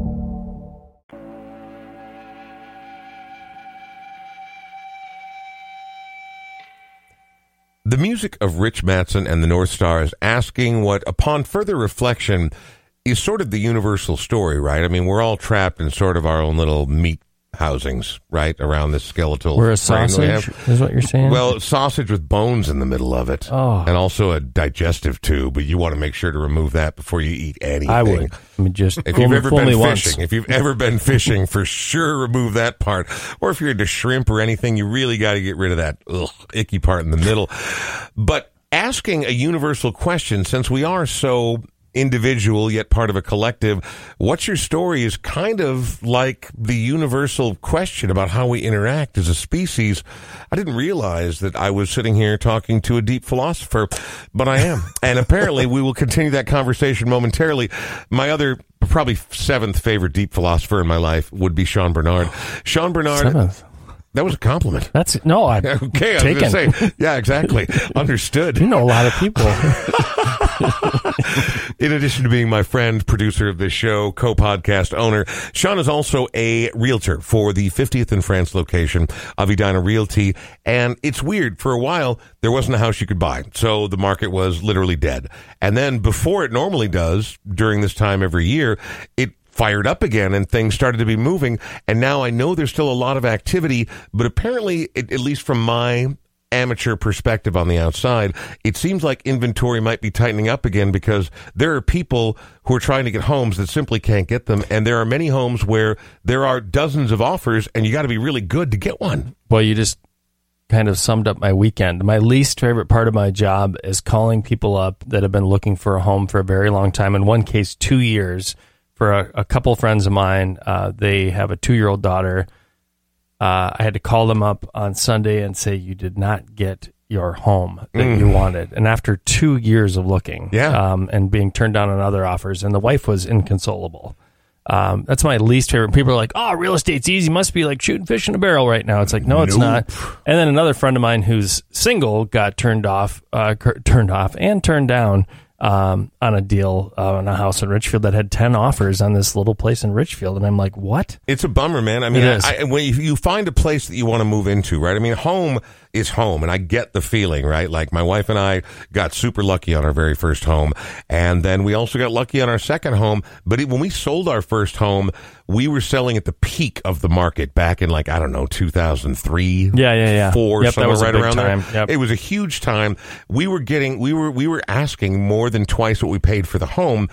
The music of Rich Matson and the North Star is asking what, upon further reflection, is sort of the universal story, right? I mean, we're all trapped in sort of our own little meat housings, right, around this skeletal. We're a we sausage, is what you're saying? Well, sausage with bones in the middle of it, Oh. and also a digestive tube. But you want to make sure to remove that before you eat anything. I would. I mean, just If you've ever been fishing, once. if you've ever been fishing, for sure remove that part. Or if you're into shrimp or anything, you really got to get rid of that ugh, icky part in the middle. But asking a universal question, since we are so individual yet part of a collective, what's your story is kind of like the universal question about how we interact as a species. I didn't realize that I was sitting here talking to a deep philosopher, but I am. and apparently we will continue that conversation momentarily. My other probably seventh favorite deep philosopher in my life would be Sean Bernard. Sean Bernard Seventh. That was a compliment. That's no, I Okay, I was taken. going to say, yeah, exactly. Understood. You know a lot of people. In addition to being my friend, producer of this show, co-podcast owner, Sean is also a realtor for the 50th and France location of Edina Realty. And it's weird. For a while, there wasn't a house you could buy. So the market was literally dead. And then before it normally does, during this time every year, it fired up again and things started to be moving. And now I know there's still a lot of activity, but apparently, it, at least from my amateur perspective on the outside, it seems like inventory might be tightening up again because there are people who are trying to get homes that simply can't get them. And there are many homes where there are dozens of offers and you got to be really good to get one. Well, you just kind of summed up my weekend. My least favorite part of my job is calling people up that have been looking for a home for a very long time. In one case, two years. For a, a couple friends of mine, uh, they have a two year old daughter. Uh, I had to call them up on Sunday and say, You did not get your home that you wanted. And after two years of looking Yeah. um, and being turned down on other offers, and the wife was inconsolable. Um, that's my least favorite. People are like, "Oh, real estate's easy. Must be like shooting fish in a barrel right now." It's like, no, it's not. And then another friend of mine who's single got turned off, uh, cur- turned off, and turned down um, on a deal uh, on a house in Richfield that had ten offers on this little place in Richfield, and I'm like, "What?" It's a bummer, man. I mean, is. I, when you, you find a place that you want to move into, right? I mean, home is home, and I get the feeling, right? Like my wife and I got super lucky on our very first home, and then we also got lucky on our second home. But it, when we sold our first home, we were selling at the peak of the market back in like I don't know, two thousand three, Yeah, yeah, yeah. four, Yep, that somewhere right around time. there. Yep. It was a huge time. We were getting, we were, we were asking more than twice what we paid for the home.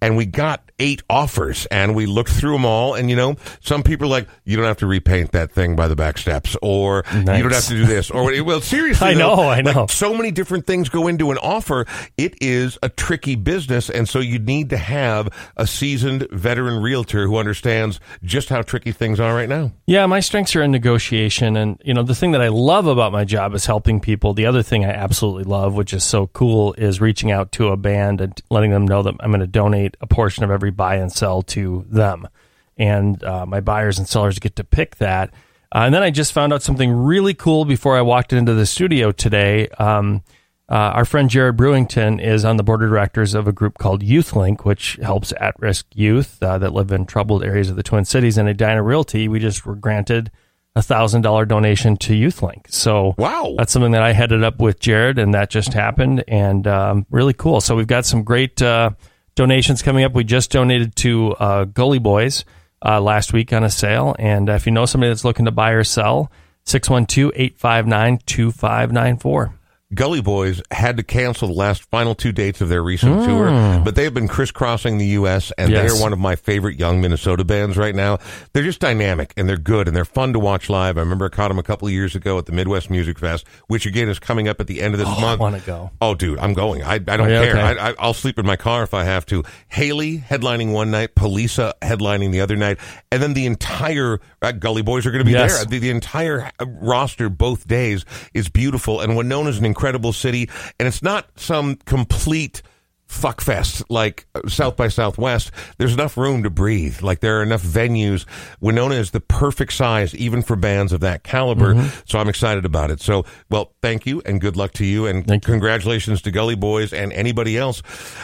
And we got eight offers and we looked through them all. And, you know, some people are like, you don't have to repaint that thing by the back steps or you don't have to do this or, well, seriously. I though, know, I like, know. so many different things go into an offer. It is a tricky business. And so you need to have a seasoned veteran realtor who understands just how tricky things are right now. Yeah, my strengths are in negotiation. And, you know, the thing that I love about my job is helping people. The other thing I absolutely love, which is so cool, is reaching out to a band and letting them know that I'm going to donate a portion of every buy and sell to them. And uh, my buyers and sellers get to pick that. Uh, and then I just found out something really cool before I walked into the studio today. Um, uh, our friend Jared Brewington is on the board of directors of a group called YouthLink, which helps at-risk youth uh, that live in troubled areas of the Twin Cities. And Edina Realty, we just were granted a thousand dollar donation to YouthLink. So Wow. that's something that I headed up with Jared, and that just happened, and um, really cool. So we've got some great uh, donations coming up. We just donated to uh, Gully Boys uh, last week on a sale, and if you know somebody that's looking to buy or sell, 612-859-2594. Gully Boys had to cancel the last final two dates of their recent tour, but they have been crisscrossing the U.S. and Yes. they're one of my favorite young Minnesota bands right now. They're just dynamic and they're good and they're fun to watch live. I remember I caught them a couple of years ago at the Midwest Music Fest, which again is coming up at the end of this I month. want to go. Oh, dude, I'm going. I, I don't care. okay? I, I, I'll sleep in my car if I have to. Haley headlining one night, Poliça headlining the other night, and then the entire uh, Gully Boys are going to be Yes. there. The, the entire uh, roster both days is beautiful, and Winona is an incredible city, and it's not some complete fuck fest like uh, South by Southwest. There's enough room to breathe. Like there are enough venues. Winona is the perfect size, even for bands of that caliber. Mm-hmm. So I'm excited about it. So, well, thank you and good luck to you and Thank you. congratulations to Gully Boys and anybody else.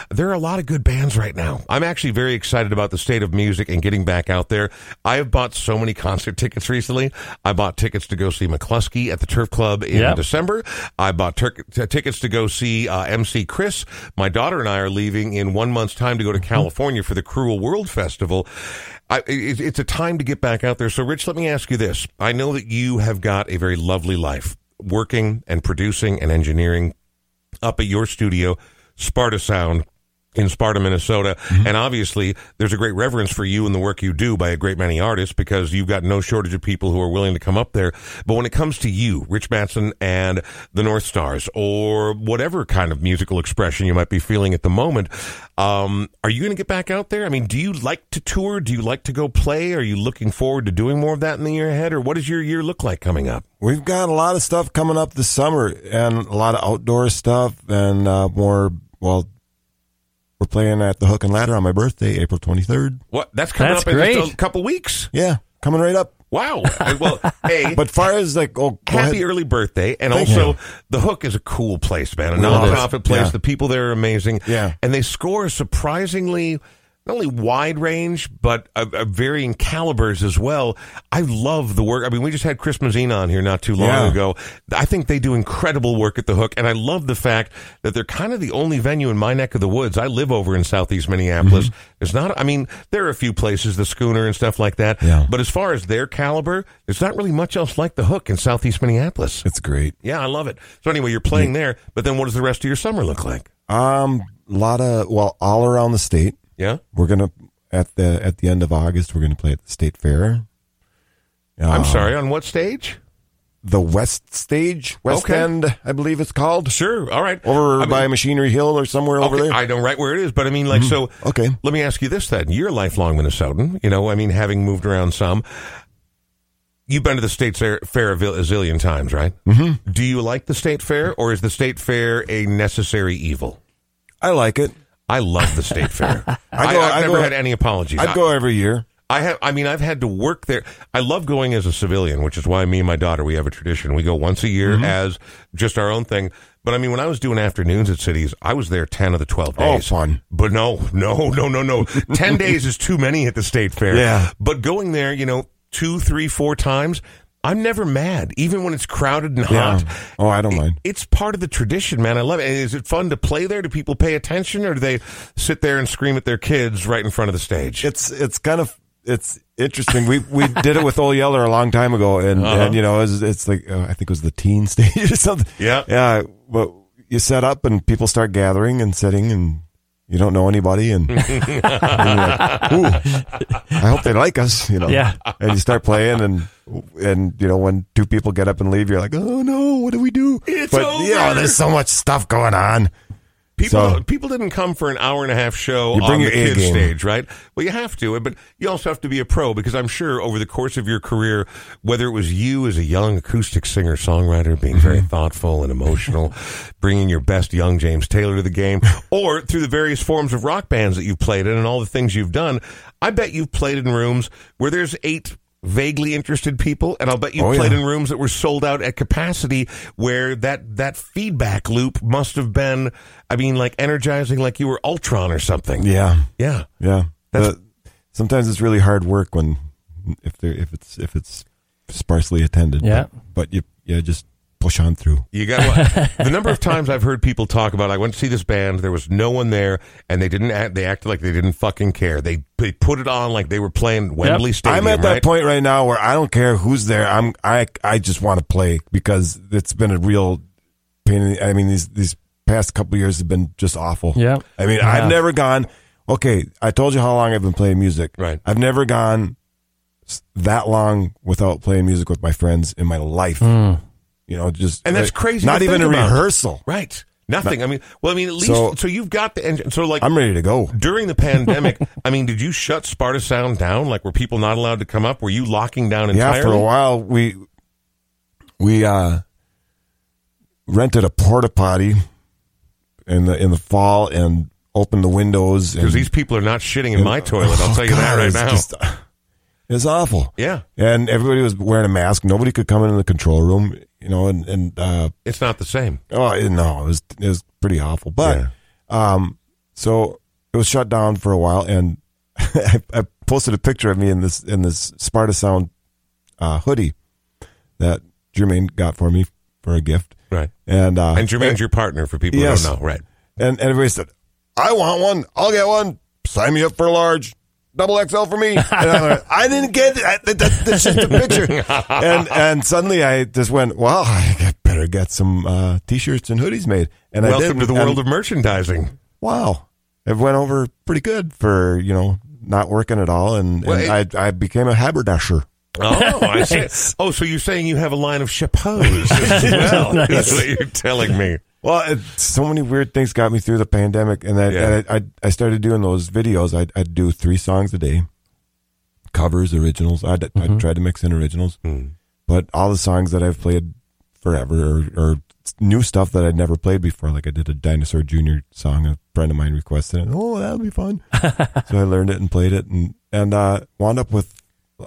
There are a lot of good bands right now. I'm actually very excited about the state of music and getting back out there. I have bought so many concert tickets recently. I bought tickets to go see McCluskey at the Turf Club in Yep. December. I bought tur- t- tickets to go see uh, MC Chris. My daughter and I are leaving in one month's time to go to mm-hmm. California for the Cruel World Festival. I, it, it's a time to get back out there. So, Rich, let me ask you this. I know that you have got a very lovely life working and producing and engineering up at your studio, Sparta Sound in Sparta, Minnesota. And obviously, there's a great reverence for you and the work you do by a great many artists because you've got no shortage of people who are willing to come up there. But when it comes to you, Rich Matson and the North Stars, or whatever kind of musical expression you might be feeling at the moment, um, are you going to get back out there? I mean, do you like to tour? Do you like to go play? Are you looking forward to doing more of that in the year ahead? Or what does your year look like coming up? We've got a lot of stuff coming up this summer and a lot of outdoor stuff and uh, more. Well, we're playing at the Hook and Ladder on my birthday, April 23rd. What? That's coming That's up in just a couple weeks. Yeah, coming right up. Wow. well, hey, But far as like, oh, go happy ahead. early birthday. And Thank also, you. The Hook is a cool place, man. A We love nonprofit place. Yeah. The people there are amazing. Yeah. And they score surprisingly. Not only wide range, but a, a varying calibers as well. I love the work. I mean, we just had Chris Mazzina on here not too long Yeah. ago. I think they do incredible work at the Hook, and I love the fact that they're kind of the only venue in my neck of the woods. I live over in Southeast Minneapolis. Mm-hmm. There's not. I mean, there are a few places, the Schooner and stuff like that. Yeah. But as far as their caliber, there's not really much else like the Hook in Southeast Minneapolis. It's great. Yeah, I love it. So anyway, you're playing there, but then what does the rest of your summer look like? Um, a lot of well, all around the state. Yeah, We're gonna at the at the end of August. We're gonna play at the state fair. I'm Uh, sorry. On what stage? The West Stage, West Okay. End, I believe it's called. Sure. All right. Over I mean, by Machinery Hill or somewhere over there. I don't know right where it is, but I mean, like, so. Okay. Let me ask you this then: You're a lifelong Minnesotan. You know, I mean, having moved around some. You've been to the state fair, fair a vil- a zillion times, right? Mm-hmm. Do you like the state fair, or is the state fair a necessary evil? I like it. I love the state fair. I go- have I never go- had any apologies. I'd go every year. I have. I mean, I've had to work there. I love going as a civilian, which is why me and my daughter we have a tradition. We go once a year Mm-hmm. as just our own thing. But I mean, when I was doing afternoons at cities, I was there ten of the twelve days. Oh, fun. But no, no, no, no, no. ten days is too many at the state fair. Yeah. But going there, you know, two, three, four times, I'm never mad, even when it's crowded and Yeah. hot. Oh, I don't It- mind. It's part of the tradition, man. I love it. Is it fun to play there? Do people pay attention, or do they sit there and scream at their kids right in front of the stage? It's it's kind of it's interesting. We we did it with Ol' Yeller a long time ago, and Uh-huh. and you know it's, it's like uh, I think it was the teen stage or something. Yeah. yeah. But you set up and people start gathering and sitting, and you don't know anybody, and, and you're like, ooh, I hope they like us, you know. Yeah. And you start playing, and and you know when two people get up and leave, you're like, oh no, what do we do? It's but you know, there's so much stuff going on. People So- people didn't come for an hour and a half show on the kids game. stage, right? Well, you have to, but you also have to be a pro because I'm sure over the course of your career, whether it was you as a young acoustic singer songwriter being very Mm-hmm. thoughtful and emotional, bringing your best young James Taylor to the game, or through the various forms of rock bands that you've played in and all the things you've done, I bet you've played in rooms where there's eight vaguely interested people and I'll bet you've Oh, played yeah. in rooms that were sold out at capacity where that that feedback loop must have been I mean like energizing like you were Ultron or something. Yeah. Yeah. Yeah. That's- The- sometimes it's really hard work when if there if it's if it's sparsely attended. Yeah. But, but you yeah just push on through. You got the number of times I've heard people talk about I went to see this band there was no one there and they didn't act, they acted like they didn't fucking care. They they put it on like they were playing Wembley Stadium. I'm at that point right now where I don't care who's there. I'm I I just want to play because it's been a real pain. In the, I mean, these these past couple years have been just awful. Yeah. I mean, Yeah. I've never gone. Okay, I told you how long I've been playing music. Right. I've never gone that long without playing music with my friends in my life. Hmm. You know, just And that's crazy Not even a about. rehearsal. Right. Nothing. I mean, well, I mean, at least so, So- you've got the engine. So like I'm ready to go. during the pandemic, I mean, did you shut Sparta Sound down? Like, were people not allowed to come up? Were you locking down entirely? Yeah, for a while we we uh rented a porta potty in the in the fall and opened the windows Because these people are not shitting in my toilet. I'll Oh, tell you that right now. just- it's awful. yeah, And everybody was wearing a mask. Nobody could come into the control room, you know, and, and uh it's not the same. oh no, it was it was pretty awful. But Yeah. um so it was shut down for a while and I, I posted a picture of me in this in this Sparta Sound uh hoodie that Germaine got for me for a gift. Right. And uh And Germaine's your partner for people Yes. who don't know. Right. and, and everybody said, I want one. I'll get one. Sign me up for a large. Double XL for me. And I'm I didn't get it. I, that, that, that's just a picture. and and suddenly I just went, well, I better get some uh, t-shirts and hoodies made. And I Welcome did. to the And world of merchandising. wow. It went over pretty good for you know not working at all, and, Well, and I I became a haberdasher. Oh, I see. Oh, so you're saying you have a line of chapeaus as well? That's what you're telling me. Well, it, so many weird things got me through the pandemic, and, I, Yeah. and I, I I started doing those videos. I'd, I'd do three songs a day, covers, originals. I'd, I'd try to mix in originals, but all the songs that I've played forever or, or new stuff that I'd never played before. Like I did a Dinosaur Jr. song. A friend of mine requested it. Oh, that'll be fun. so I learned it and played it, and and uh, wound up with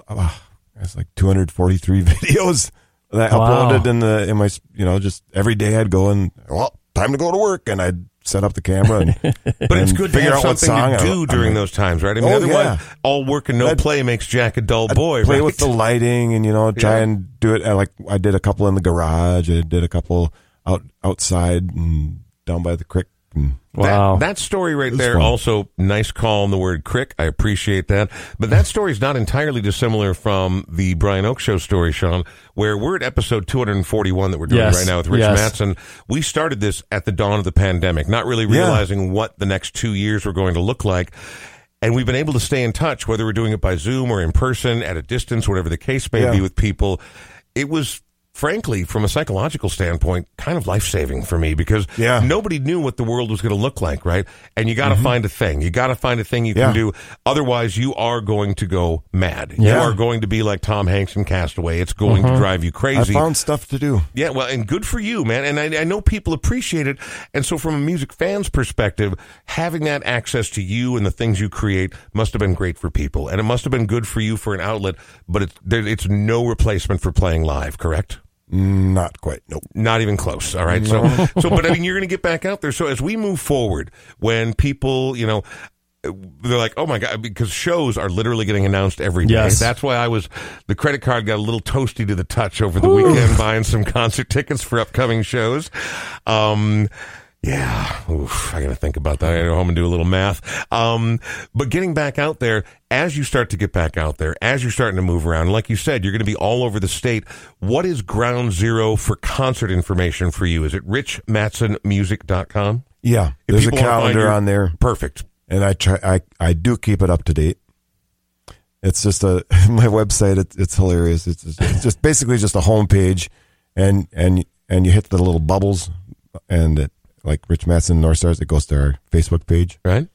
uh, it's like 243 videos that I Wow. uploaded in the in my you know just every day I'd go and well time to go to work and I'd set up the camera and But it's and good to figure have out what something song to I- do I'm during gonna- those times, right? I mean, Oh, otherwise, yeah. all work and no I'd- play makes Jack a dull I'd boy, play right? with the lighting and you know try Yeah. and do it like I did a couple in the garage I did a couple out outside and down by the creek and Wow. That, that story right there, fun. also nice call on the word crick. I appreciate that. But that story is not entirely dissimilar from the Brian Oake Show story, Sean, where we're at episode 241 that we're doing Yes. right now with Rich Yes. Matson. We started this at the dawn of the pandemic, not really Yeah. realizing what the next two years were going to look like. And we've been able to stay in touch, whether we're doing it by Zoom or in person, at a distance, whatever the case may Yeah. be with people. It was, frankly, from a psychological standpoint, kind of life saving for me because Yeah. nobody knew what the world was going to look like, right? And you got to find a thing. You got to find a thing you can Mm-hmm. Do. Otherwise, you are going to go mad. You are going to be like Tom Hanks in Castaway. It's going to drive you I crazy. found stuff to do Yeah, well, and good for you, man. And I, I know people appreciate it. And so, from a music fan's perspective, having that access to you and the things you create must have been great for people. And it must have been good for you for an outlet, but it's, there, it's no replacement for playing live, correct? Not quite nope Not even close. All right. So, so, but I mean, you're going to get back out there. So as we move forward, when people, you know, they're like, oh my God, because shows are literally getting announced every day. Yes. That's why I was, the credit card got a little toasty to the touch over the weekend buying some concert tickets for upcoming shows. Um, yeah, Oof, I got to think about that. I got to go home and do a little math. Um, but getting back out there, as you start to get back out there, as you're starting to move around, like you said, you're going to be all over the state. What is ground zero for concert information for you? Is it richmatsonmusic.com? yeah If there's a people wanna find calendar your- on there Perfect. and I try I, I do keep it up to date. It's just a my website. It, it's hilarious. It's, it's just basically just a home page, and and and you hit the little bubbles, and it, like Rich Matson North Stars, it goes to our Facebook page. Right?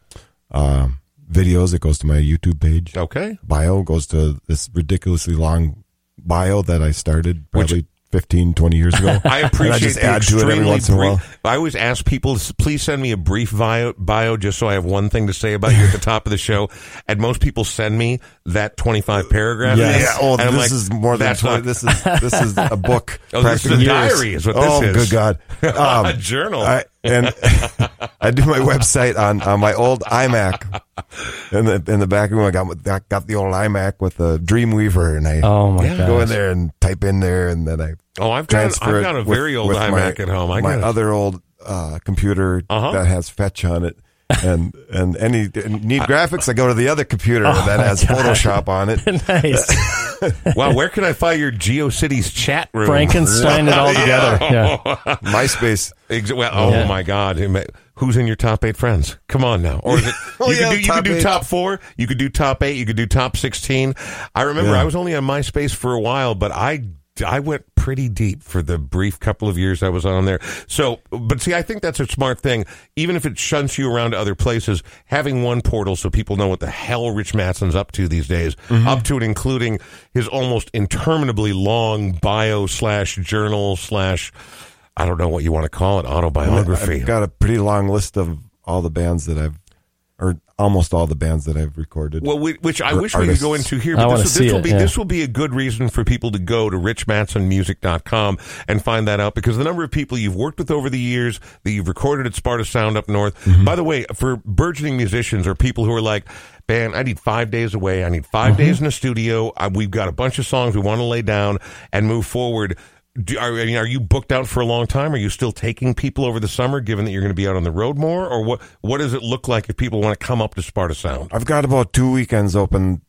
Um, videos, it goes to my YouTube page. Okay. Bio goes to this ridiculously long bio that I started probably 15, 20 years ago. I And appreciate I just the add to it every extremely once in a while. brief- I always ask people, s- please send me a brief bio, bio just so I have one thing to say about you at the top of the show. And most people send me that 25 paragraphs. Yeah. Oh, And this like, is more than that's 20 not- this is this is a book. Oh, this is a practically. diary is what this is. oh, good God. Um, a journal. I, and I do my website on, on my old iMac. In the in the back room, I got I got the old iMac with the Dreamweaver, and I Oh my Yeah. god. go in there and type in there, and then I oh, I've got. I've got it a with- very old with iMac my, at home. I my got other old uh, computer Uh-huh. that has Fetch on it. And and any need graphics, I go to the other computer Oh that has God. Photoshop on it. nice. wow, where can I find your GeoCities chat room? Frankenstein it all together. Yeah. MySpace. Ex- well, oh Yeah. my God! Who's in your top eight friends? Come on now, or is it? Oh, you yeah, could do you top could do eight. top four. You could do top eight. You could do top sixteen. I remember Yeah. I was only on MySpace for a while, but I I went pretty deep for the brief couple of years I was on there. So, but see, I think that's a smart thing. Even if it shunts you around to other places, having one portal so people know what the hell Rich Matson's up to these days, Mm-hmm. up to and including his almost interminably long bio slash journal slash. I don't know what you want to call it, autobiography. I've got a pretty long list of all the bands that I've, almost all the bands that I've recorded. Well, we- which I Or wish we could go into here, I but wanna this, see this will it, be yeah. this will be a good reason for people to go to richmatsonmusic.com and find that out because the number of people you've worked with over the years that you've recorded at Sparta Sound up north. Mm-hmm. By the way, for burgeoning musicians or people who are like, man, I need five days away. I need 5 Mm-hmm. days in the studio. I, we've got a bunch of songs we want to lay down and move forward. Do, are, I mean, are you booked out for a long time? Are you still taking people over the summer, given that you're going to be out on the road more, or what? What does it look like if people want to come up to Sparta Sound? I've got about two weekends open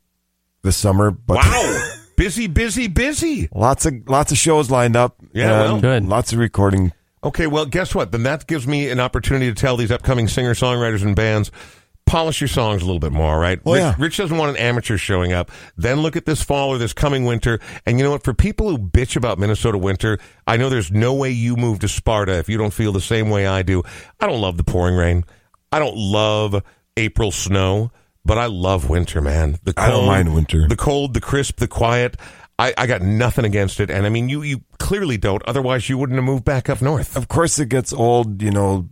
this summer, but Wow. busy, busy, busy. lots of lots of shows lined up. Yeah, well. and Good. Lots of recording. Okay, well, guess what? Then that gives me an opportunity to tell these upcoming singer songwriters and bands polish your songs a little bit more, right? Oh, Rich, yeah. Rich doesn't want an amateur showing up. Then look at this fall or this coming winter. And you know what? For people who bitch about Minnesota winter, I know there's no way you move to Sparta if you don't feel the same way I do. I don't love the pouring rain. I don't love April snow, but I love winter, man. The cold, I don't mind winter. The cold, the crisp, the quiet. I, I got nothing against it. And I mean, you, you clearly don't. Otherwise, you wouldn't have moved back up north. Of course, it gets old. You know,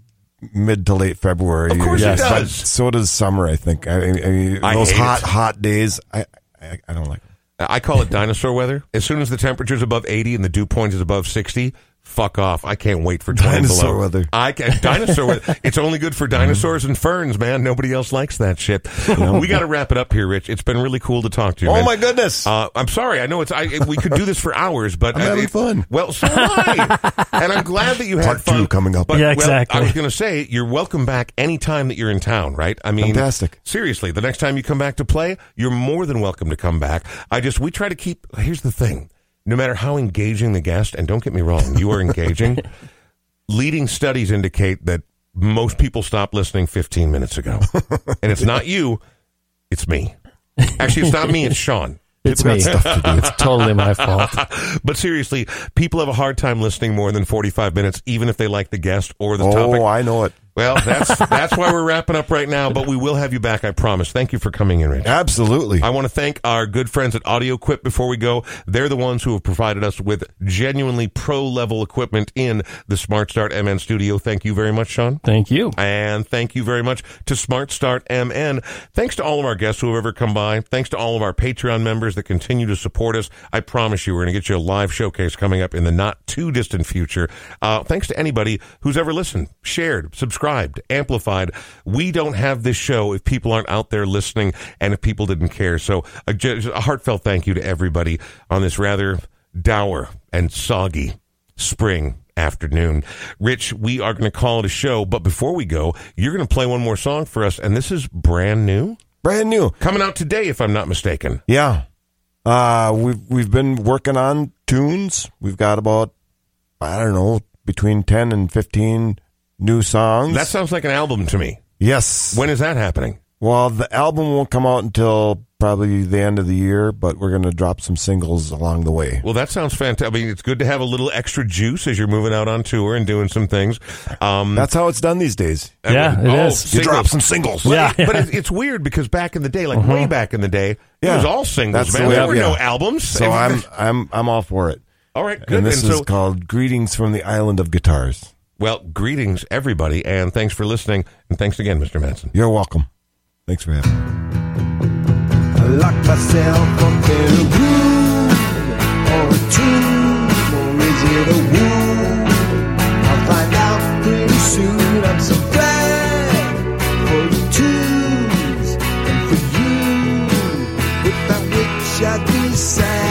mid to late February. Of course it Yes, but does. So does summer. I think. I, I mean, I those hot it. hot days. I I, I don't like. Them. I call it dinosaur weather. As soon as the temperature's above 80 and the dew point is above 60, fuck off. I can't wait for 20 Dinosaur below. weather. I can, dinosaur weather. It's only good for dinosaurs and ferns, man. Nobody else likes that shit. we got to wrap it up here, Rich. It's been really cool to talk to you. Oh man. my goodness! Uh, I'm sorry. I know it's. I, we could do this for hours, but I'm uh, having it- fun. Well, so am I, and I'm glad that you had Part fun. two coming up. But, Yeah, well, exactly. I was going to say you're welcome back anytime that you're in town. Right? I mean, Fantastic. Seriously, the next time you come back to play, you're more than welcome to come back. I just we try to keep. Here's the thing: no matter how engaging the guest, and don't get me wrong, you are engaging. leading studies indicate that most people stop listening 15 minutes ago, and it's not you, it's me. Actually, it's not me; it's Sean. It's me. It's totally my fault. But seriously, people have a hard time listening more than 45 minutes, even if they like the guest or the oh, topic. Oh, I know it. Well, that's that's why we're wrapping up right now, but we will have you back, I promise. Thank you for coming in, Rich. Absolutely. I want to thank our good friends at Audio Quip before we go. They're the ones who have provided us with genuinely pro level equipment in the Smart Start MN studio. Thank you very much, Sean. Thank you. And thank you very much to Smart Start MN. Thanks to all of our guests who have ever come by. Thanks to all of our Patreon members that continue to support us. I promise you, we're going to get you a live showcase coming up in the not too distant future. Uh, thanks to anybody who's ever listened, shared, subscribed, amplified. We don't have this show if people aren't out there listening and if people didn't care. So a, a heartfelt thank you to everybody on this rather dour and soggy spring afternoon. Rich, we are going to call it a show, but before we go, you're going to play one more song for us, and this is brand new, Brand new. coming out today, if I'm not mistaken. Yeah. Uh, we've we've been working on tunes. We've got about I don't know between ten and fifteen new songs. That sounds like an album to me. yes. When is that happening? well, the album won't come out until probably the end of the year, but we're going to drop some singles along the way. Well, that sounds fantastic. I mean, it's good to have a little extra juice as you're moving out on tour and doing some things. Um, That's how it's done these days. Yeah, it oh, is. You drop some singles. Well, Yeah. but it, it's weird because back in the day, like way back in the day, it was all singles, That's man. way- There were no albums. So I'm I'm I'm all for it. all right, good. And this And is called Greetings from the Island of Guitars. Well, greetings, everybody, and thanks for listening. And thanks again, Mr. Matson. You're welcome. Thanks for having me. I myself up in a room or a tomb, or is it a womb? I'll find out pretty soon. I'm so glad for and for you. I'd be sad.